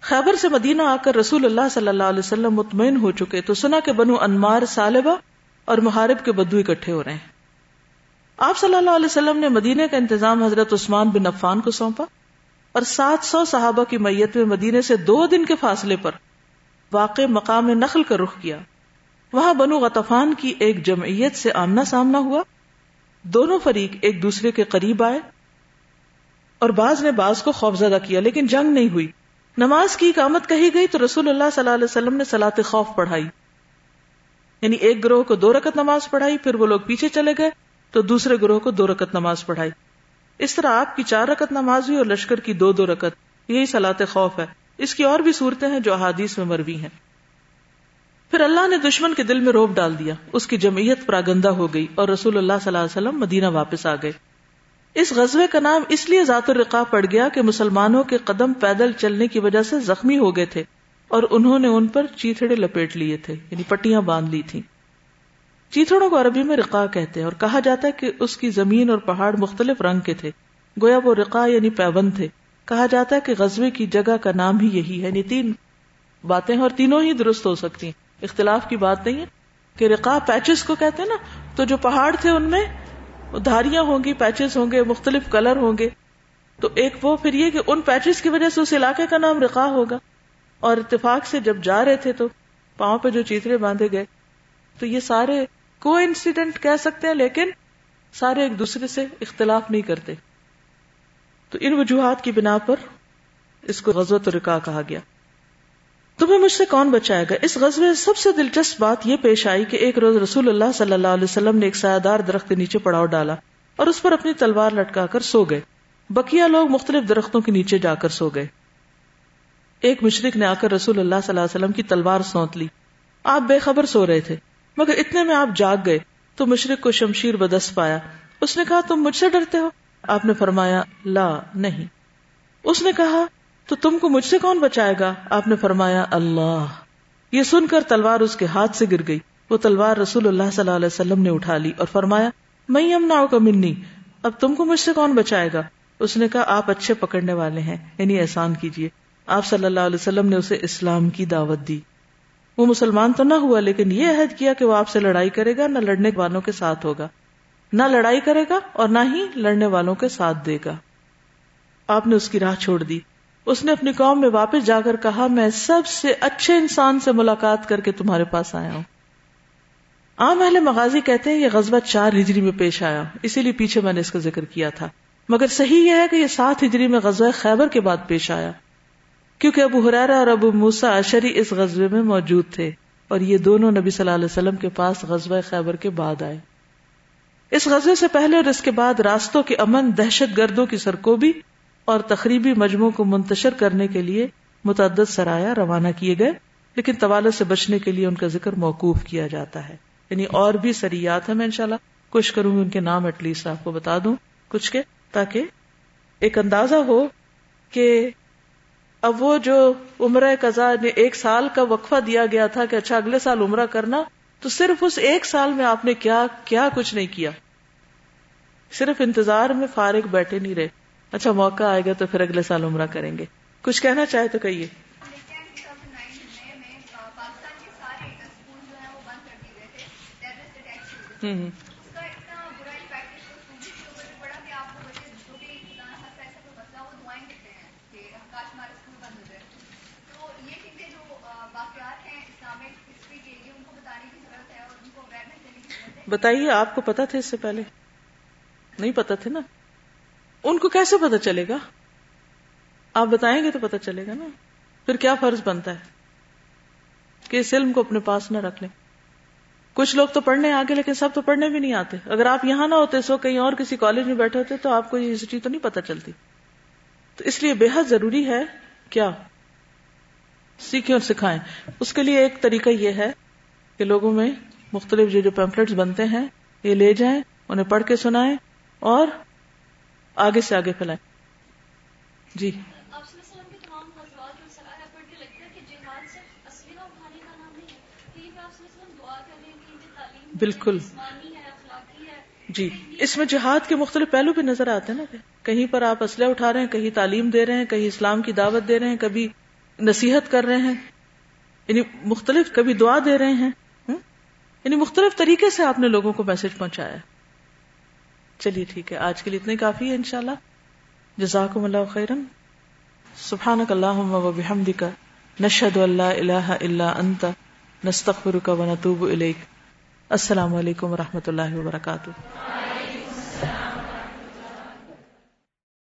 [SPEAKER 1] خیبر سے مدینہ آ کر رسول اللہ صلی اللہ علیہ وسلم مطمئن ہو چکے تو سنا کہ بنو انمار سالبہ اور محارب کے بدو اکٹھے ہو رہے ہیں۔ آپ صلی اللہ علیہ وسلم نے مدینے کا انتظام حضرت عثمان بن عفان کو سونپا اور سات سو صحابہ کی میت میں مدینے سے دو دن کے فاصلے پر واقع مقام نخل کا رخ کیا۔ وہاں بنو غطفان کی ایک جمعیت سے آمنا سامنا ہوا۔ دونوں فریق ایک دوسرے کے قریب آئے اور بعض نے بعض کو خوفزدہ کیا، لیکن جنگ نہیں ہوئی۔ نماز کی اقامت کہی گئی تو رسول اللہ صلی اللہ علیہ وسلم نے سلاط خوف پڑھائی۔ یعنی ایک گروہ کو دو رکت نماز پڑھائی، پھر وہ لوگ پیچھے چلے گئے تو دوسرے گروہ کو دو رکت نماز پڑھائی۔ اس طرح آپ کی چار رکت نماز ہوئی اور لشکر کی دو دو رکت یہی سلاط خوف ہے۔ اس کی اور بھی صورتیں ہیں جو احادیث میں مروی ہیں۔ پھر اللہ نے دشمن کے دل میں روپ ڈال دیا، اس کی جمعیت پراگندہ ہو گئی اور رسول اللہ صلی اللہ علیہ وسلم مدینہ واپس آ گئے۔ اس غزبے کا نام اس لیے ذات الرقا پڑ گیا کہ مسلمانوں کے قدم پیدل چلنے کی وجہ سے زخمی ہو گئے تھے اور انہوں نے ان پر چیتڑے لپیٹ لیے تھے یعنی پٹیاں باندھ لی تھی چیتڑوں کو عربی میں رقا کہتے ہیں اور کہا جاتا ہے کہ اس کی زمین اور پہاڑ مختلف رنگ کے تھے، گویا وہ رقا یعنی پیون تھے۔ کہا جاتا ہے کہ غزبے کی جگہ کا نام ہی یہی ہے یعنی تین باتیں اور تینوں ہی درست ہو سکتی ہیں۔ اختلاف کی بات نہیں ہے کہ رقا پیچز کو کہتے ہیں نا، تو جو پہاڑ تھے ان میں دھاریاں ہوں گی پیچز ہوں گے، مختلف کلر ہوں گے۔ تو ایک وہ پھر یہ کہ ان پیچز کی وجہ سے اس علاقے کا نام رقا ہوگا۔ اور اتفاق سے جب جا رہے تھے تو پاؤں پہ جو چیترے باندھے گئے۔ تو یہ سارے کو انسیڈنٹ کہہ سکتے ہیں، لیکن سارے ایک دوسرے سے اختلاف نہیں کرتے۔ تو ان وجوہات کی بنا پر اس کو غزوت رکا کہا گیا۔ تمہیں مجھ سے کون بچائے گا؟ اس غزبے سب سے دلچسپ بات یہ پیش آئی کہ ایک روز رسول اللہ صلی اللہ علیہ وسلم نے ایک سایہ دار درخت کے نیچے پڑاؤ ڈالا اور اس پر اپنی تلوار لٹکا کر سو گئے۔ بکیا لوگ مختلف درختوں کے نیچے جا کر سو گئے۔ ایک مشرق نے آ کر رسول اللہ صلی اللہ علیہ وسلم کی تلوار سونت لی۔ آپ بے خبر سو رہے تھے، مگر اتنے میں آپ جاگ گئے تو مشرق کو شمشیر بدس پایا۔ اس نے کہا، تم مجھ سے ڈرتے ہو؟ آپ نے فرمایا، لا، نہیں۔ اس نے کہا تو تم کو مجھ سے کون بچائے گا؟ آپ نے فرمایا، اللہ۔ یہ سن کر تلوار اس کے ہاتھ سے گر گئی۔ وہ تلوار رسول اللہ صلی اللہ علیہ وسلم نے اٹھا لی اور فرمایا میں امنا کا منی۔ اب تم کو مجھ سے کون بچائے گا؟ اس نے کہا، آپ اچھے پکڑنے والے ہیں یعنی احسان کیجیے آپ صلی اللہ علیہ وسلم نے اسے اسلام کی دعوت دی۔ وہ مسلمان تو نہ ہوا، لیکن یہ عہد کیا کہ وہ آپ سے لڑائی کرے گا، نہ لڑنے والوں کے ساتھ ہوگا۔ نہ لڑائی کرے گا اور نہ ہی لڑنے والوں کے ساتھ دے گا۔ آپ نے اس کی راہ چھوڑ دی۔ اس نے اپنی قوم میں واپس جا کر کہا، میں سب سے اچھے انسان سے ملاقات کر کے تمہارے پاس آیا ہوں۔ عام اہل مغازی کہتے ہیں، یہ غزبہ چار ہجری میں پیش آیا اسی لیے پیچھے میں نے اس کا ذکر کیا تھا۔ مگر صحیح یہ ہے کہ یہ سات ہجری میں غزوہ خیبر کے بعد پیش آیا۔ کیونکہ ابو حرارا اور ابو موسا اشری اس غزبے میں موجود تھے اور یہ دونوں نبی صلی اللہ علیہ وسلم کے پاس غزوہ خیبر کے بعد آئے۔ اس غزے سے پہلے اور اس کے بعد راستوں کے امن دہشت گردوں کی سرکوبی اور تقریبی مجموعوں کو منتشر کرنے کے لیے متعدد سرایا روانہ کیے گئے، لیکن طوالت سے بچنے کے لیے ان کا ذکر موقوف کیا جاتا ہے۔ یعنی اور بھی سریات ہیں، میں انشاءاللہ کوشش کروں گی ان کے نام ایٹ لیسٹ آپ کو بتا دوں کچھ کے، تاکہ ایک اندازہ ہو کہ اب وہ جو عمرہ قزا نے ایک سال کا وقفہ دیا گیا تھا کہ اچھا اگلے سال عمرہ کرنا، تو صرف اس ایک سال میں آپ نے کیا کیا کچھ نہیں کیا۔ صرف انتظار میں فارغ بیٹھے نہیں رہے۔ اچھا موقع آئے گا تو پھر اگلے سال عمرہ کریں گے۔ کچھ کہنا چاہے تو کہیے۔ ہوں بتائیے، آپ کو پتا تھا اس سے پہلے؟ نہیں پتا تھا نا؟ ان کو کیسے پتا چلے گا؟ آپ بتائیں گے تو پتا چلے گا نا۔ پھر کیا فرض بنتا ہے؟ کہ اس علم کو اپنے پاس نہ رکھ لیں۔ کچھ لوگ تو پڑھنے آگے، لیکن سب تو پڑھنے بھی نہیں آتے۔ اگر آپ یہاں نہ ہوتے، سو کہیں اور کسی کالج میں بیٹھے ہوتے، تو آپ کو یہ ہسٹری تو نہیں پتا چلتی۔ تو اس لیے بے حد ضروری ہے، کیا؟ سیکھیں اور سکھائیں۔ اس کے لیے ایک طریقہ یہ ہے کہ لوگوں میں مختلف جو جو پیمفلٹس بنتے ہیں، یہ لے جائیں، انہیں پڑھ کے سنائیں اور آگے سے آگے پھیلائیں۔ جی۔ بالکل۔ جی۔ اس میں جہاد کے مختلف پہلو بھی نظر آتے ہیں نا کہیں پر آپ اسلحہ اٹھا رہے ہیں کہیں تعلیم دے رہے ہیں کہیں اسلام کی دعوت دے رہے ہیں کبھی نصیحت کر رہے ہیں۔ یعنی مختلف کبھی دعا دے رہے ہیں۔ یعنی مختلف طریقے سے آپ نے لوگوں کو میسج پہنچایا چلیے ٹھیک ہے، آج کے لیے اتنے کافی ہے انشاءاللہ۔ جزاکم اللہ خیرن۔ سبحانک اللہم و بحمدک۔ نشہد اللہ الہ الا انت۔ نستغفرک و نتوب الیک۔ السلام علیکم و رحمۃ اللہ وبرکاتہ۔